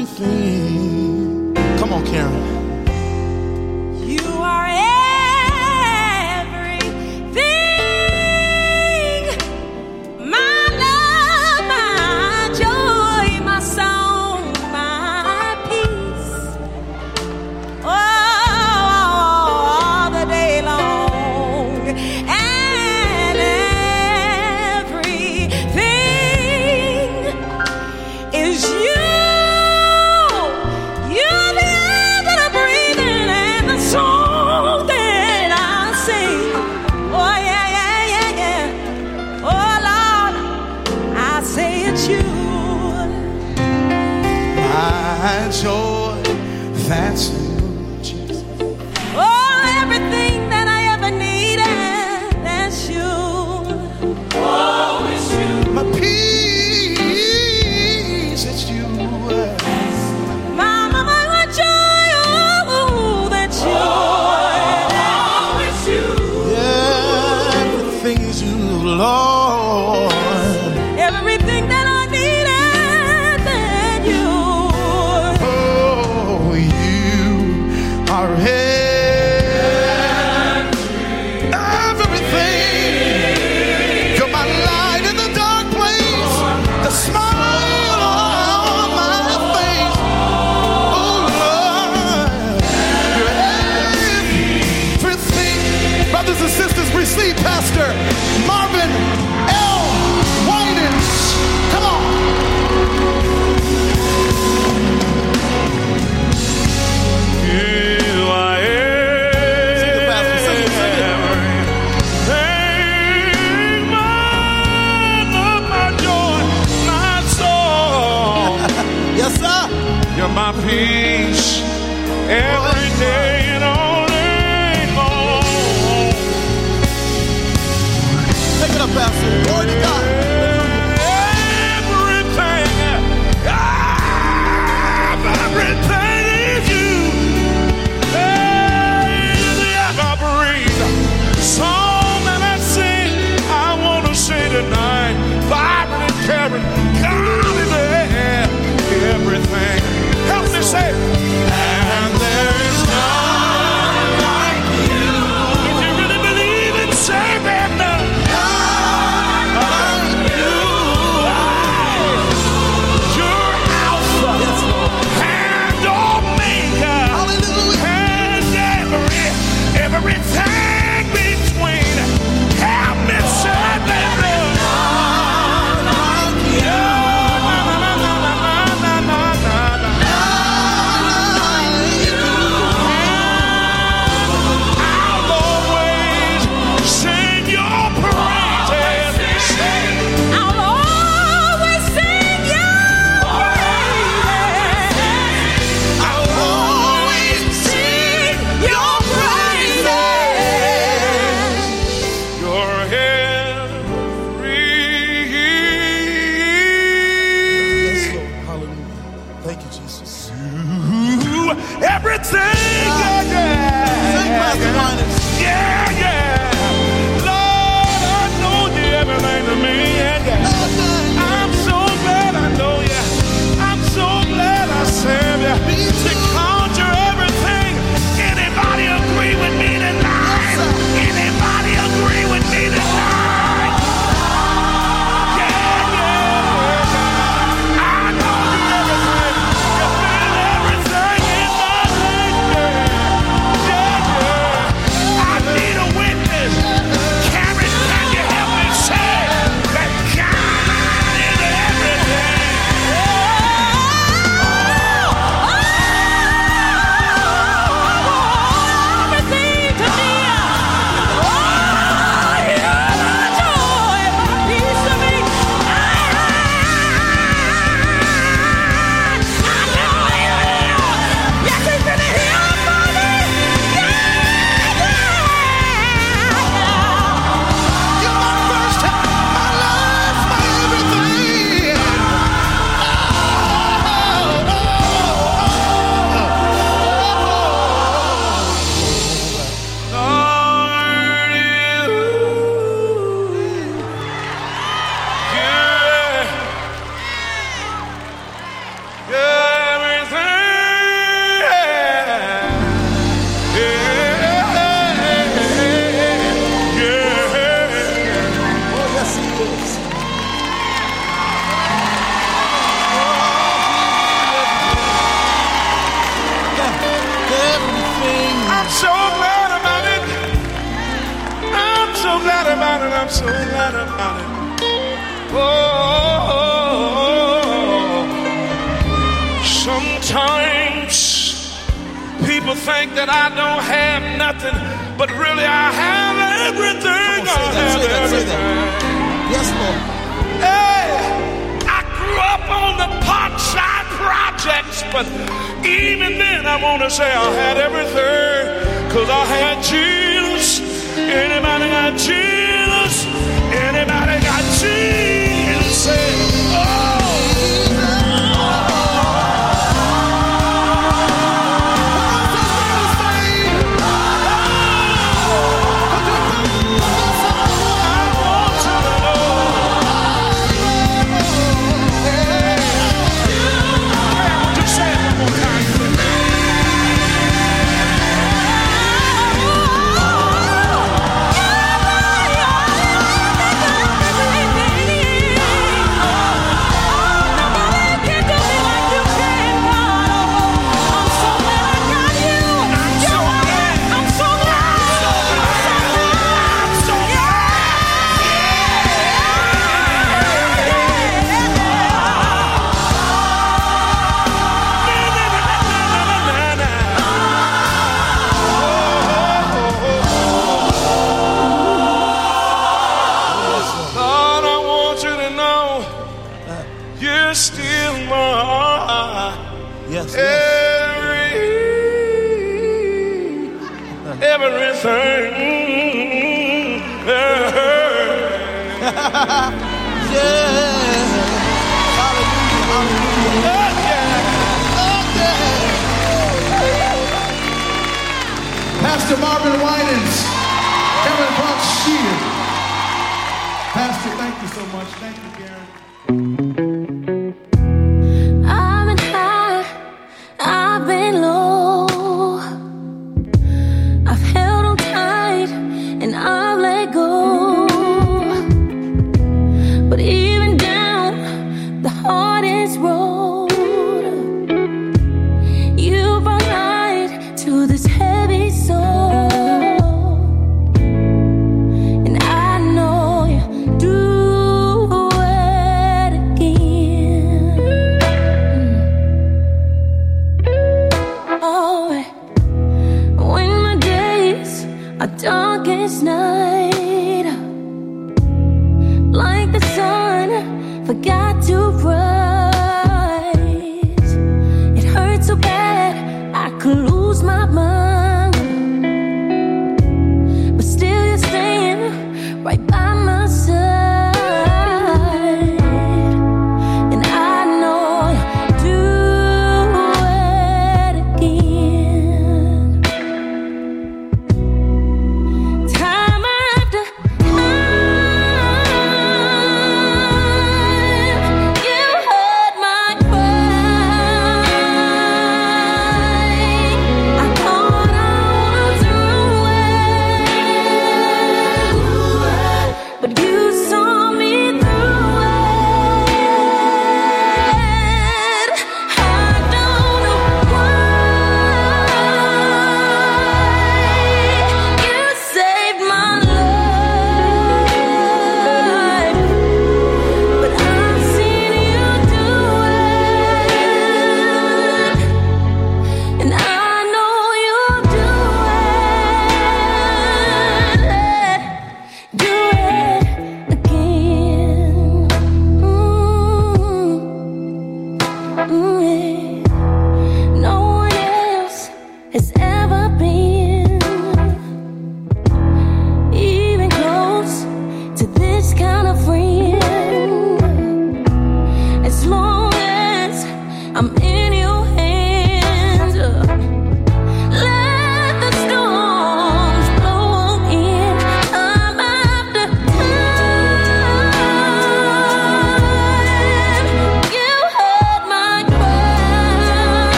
everything. Come on, Karen.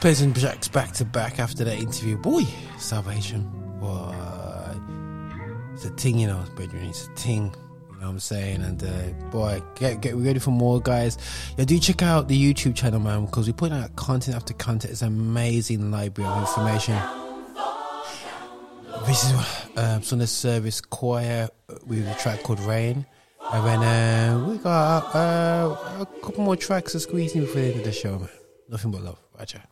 Pez and Jacks back to back after that interview. Boy, Salvation. Boy, it's a thing, you know, brethren. It's a thing. You know what I'm saying? And uh, boy, get get ready for more, guys. Yeah, do check out the YouTube channel, man, because we put out content after content. It's an amazing library of information. This is um, Sunday Service Choir with a track called Rain. And then uh, we got uh, a couple more tracks to squeeze in before the end of the show, man. Nothing but love. Roger.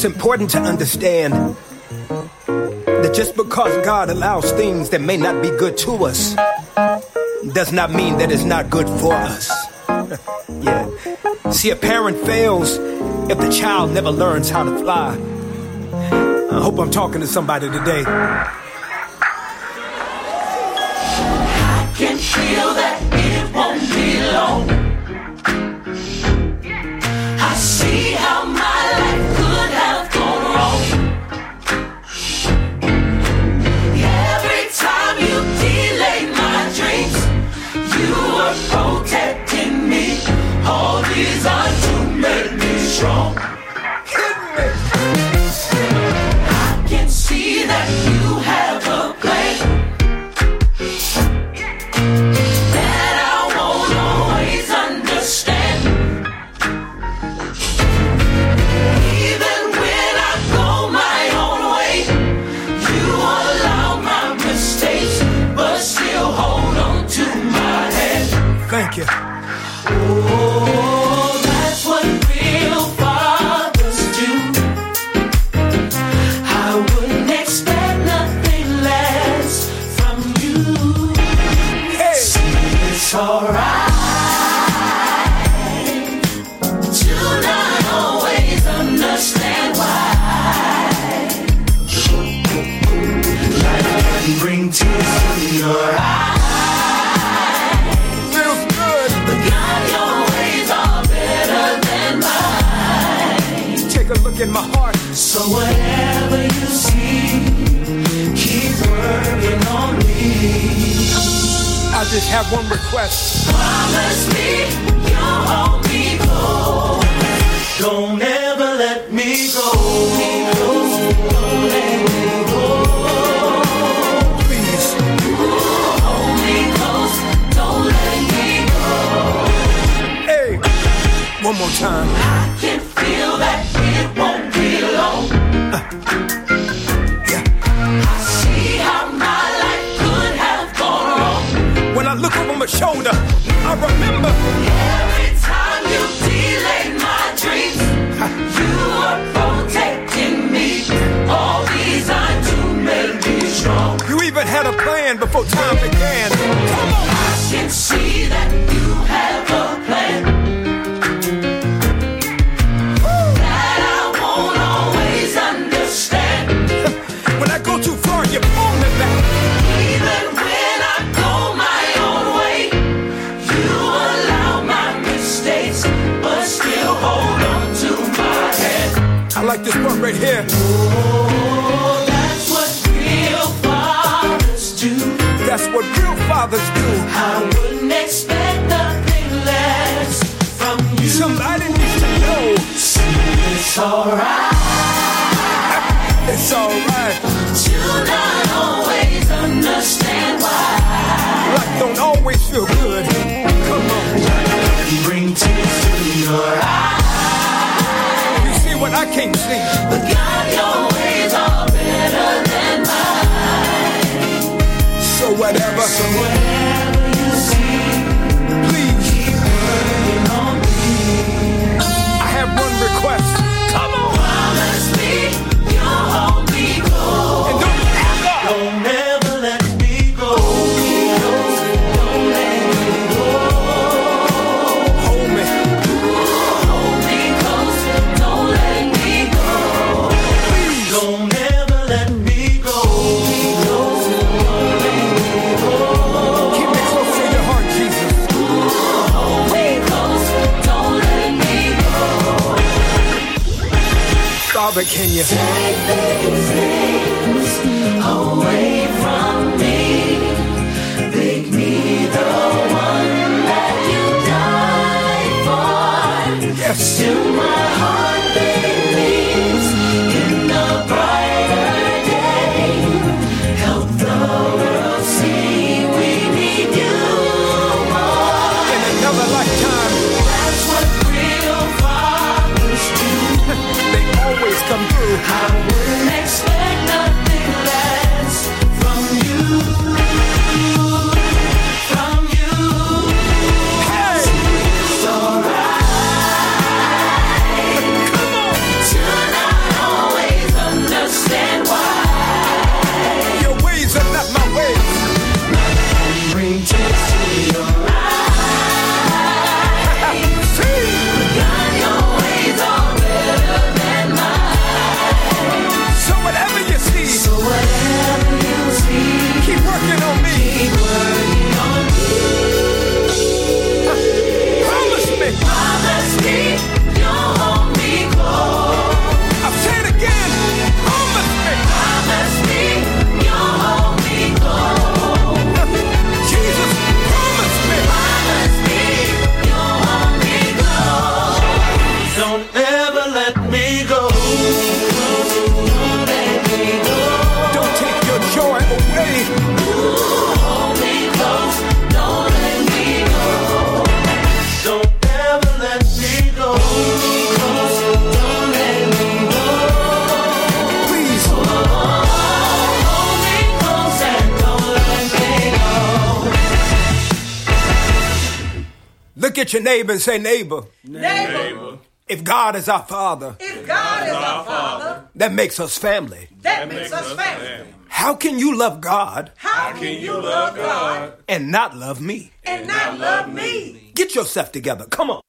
It's important to understand that just because God allows things that may not be good to us does not mean that it's not good for us. yeah. See, a parent fails if the child never learns how to fly. I hope I'm talking to somebody today. it here. That's what real fathers do. That's what real fathers do. I wouldn't expect nothing less from you. Somebody needs to know. It's alright. It's alright. Children always understand why. Life don't always feel good. Come on. Bring tears to your eyes. I can't see. But God, your ways are better than mine. So whatever. So whatever. but can you take these things away from me? Make me the one that you died for. Yes. To my 好 at your neighbor and say, neighbor, Neighbor, if God is our father, if God is our Father, that makes us family. that makes us family. How can you love God How can you love God and not love me? and not love me? Get yourself together. Come on.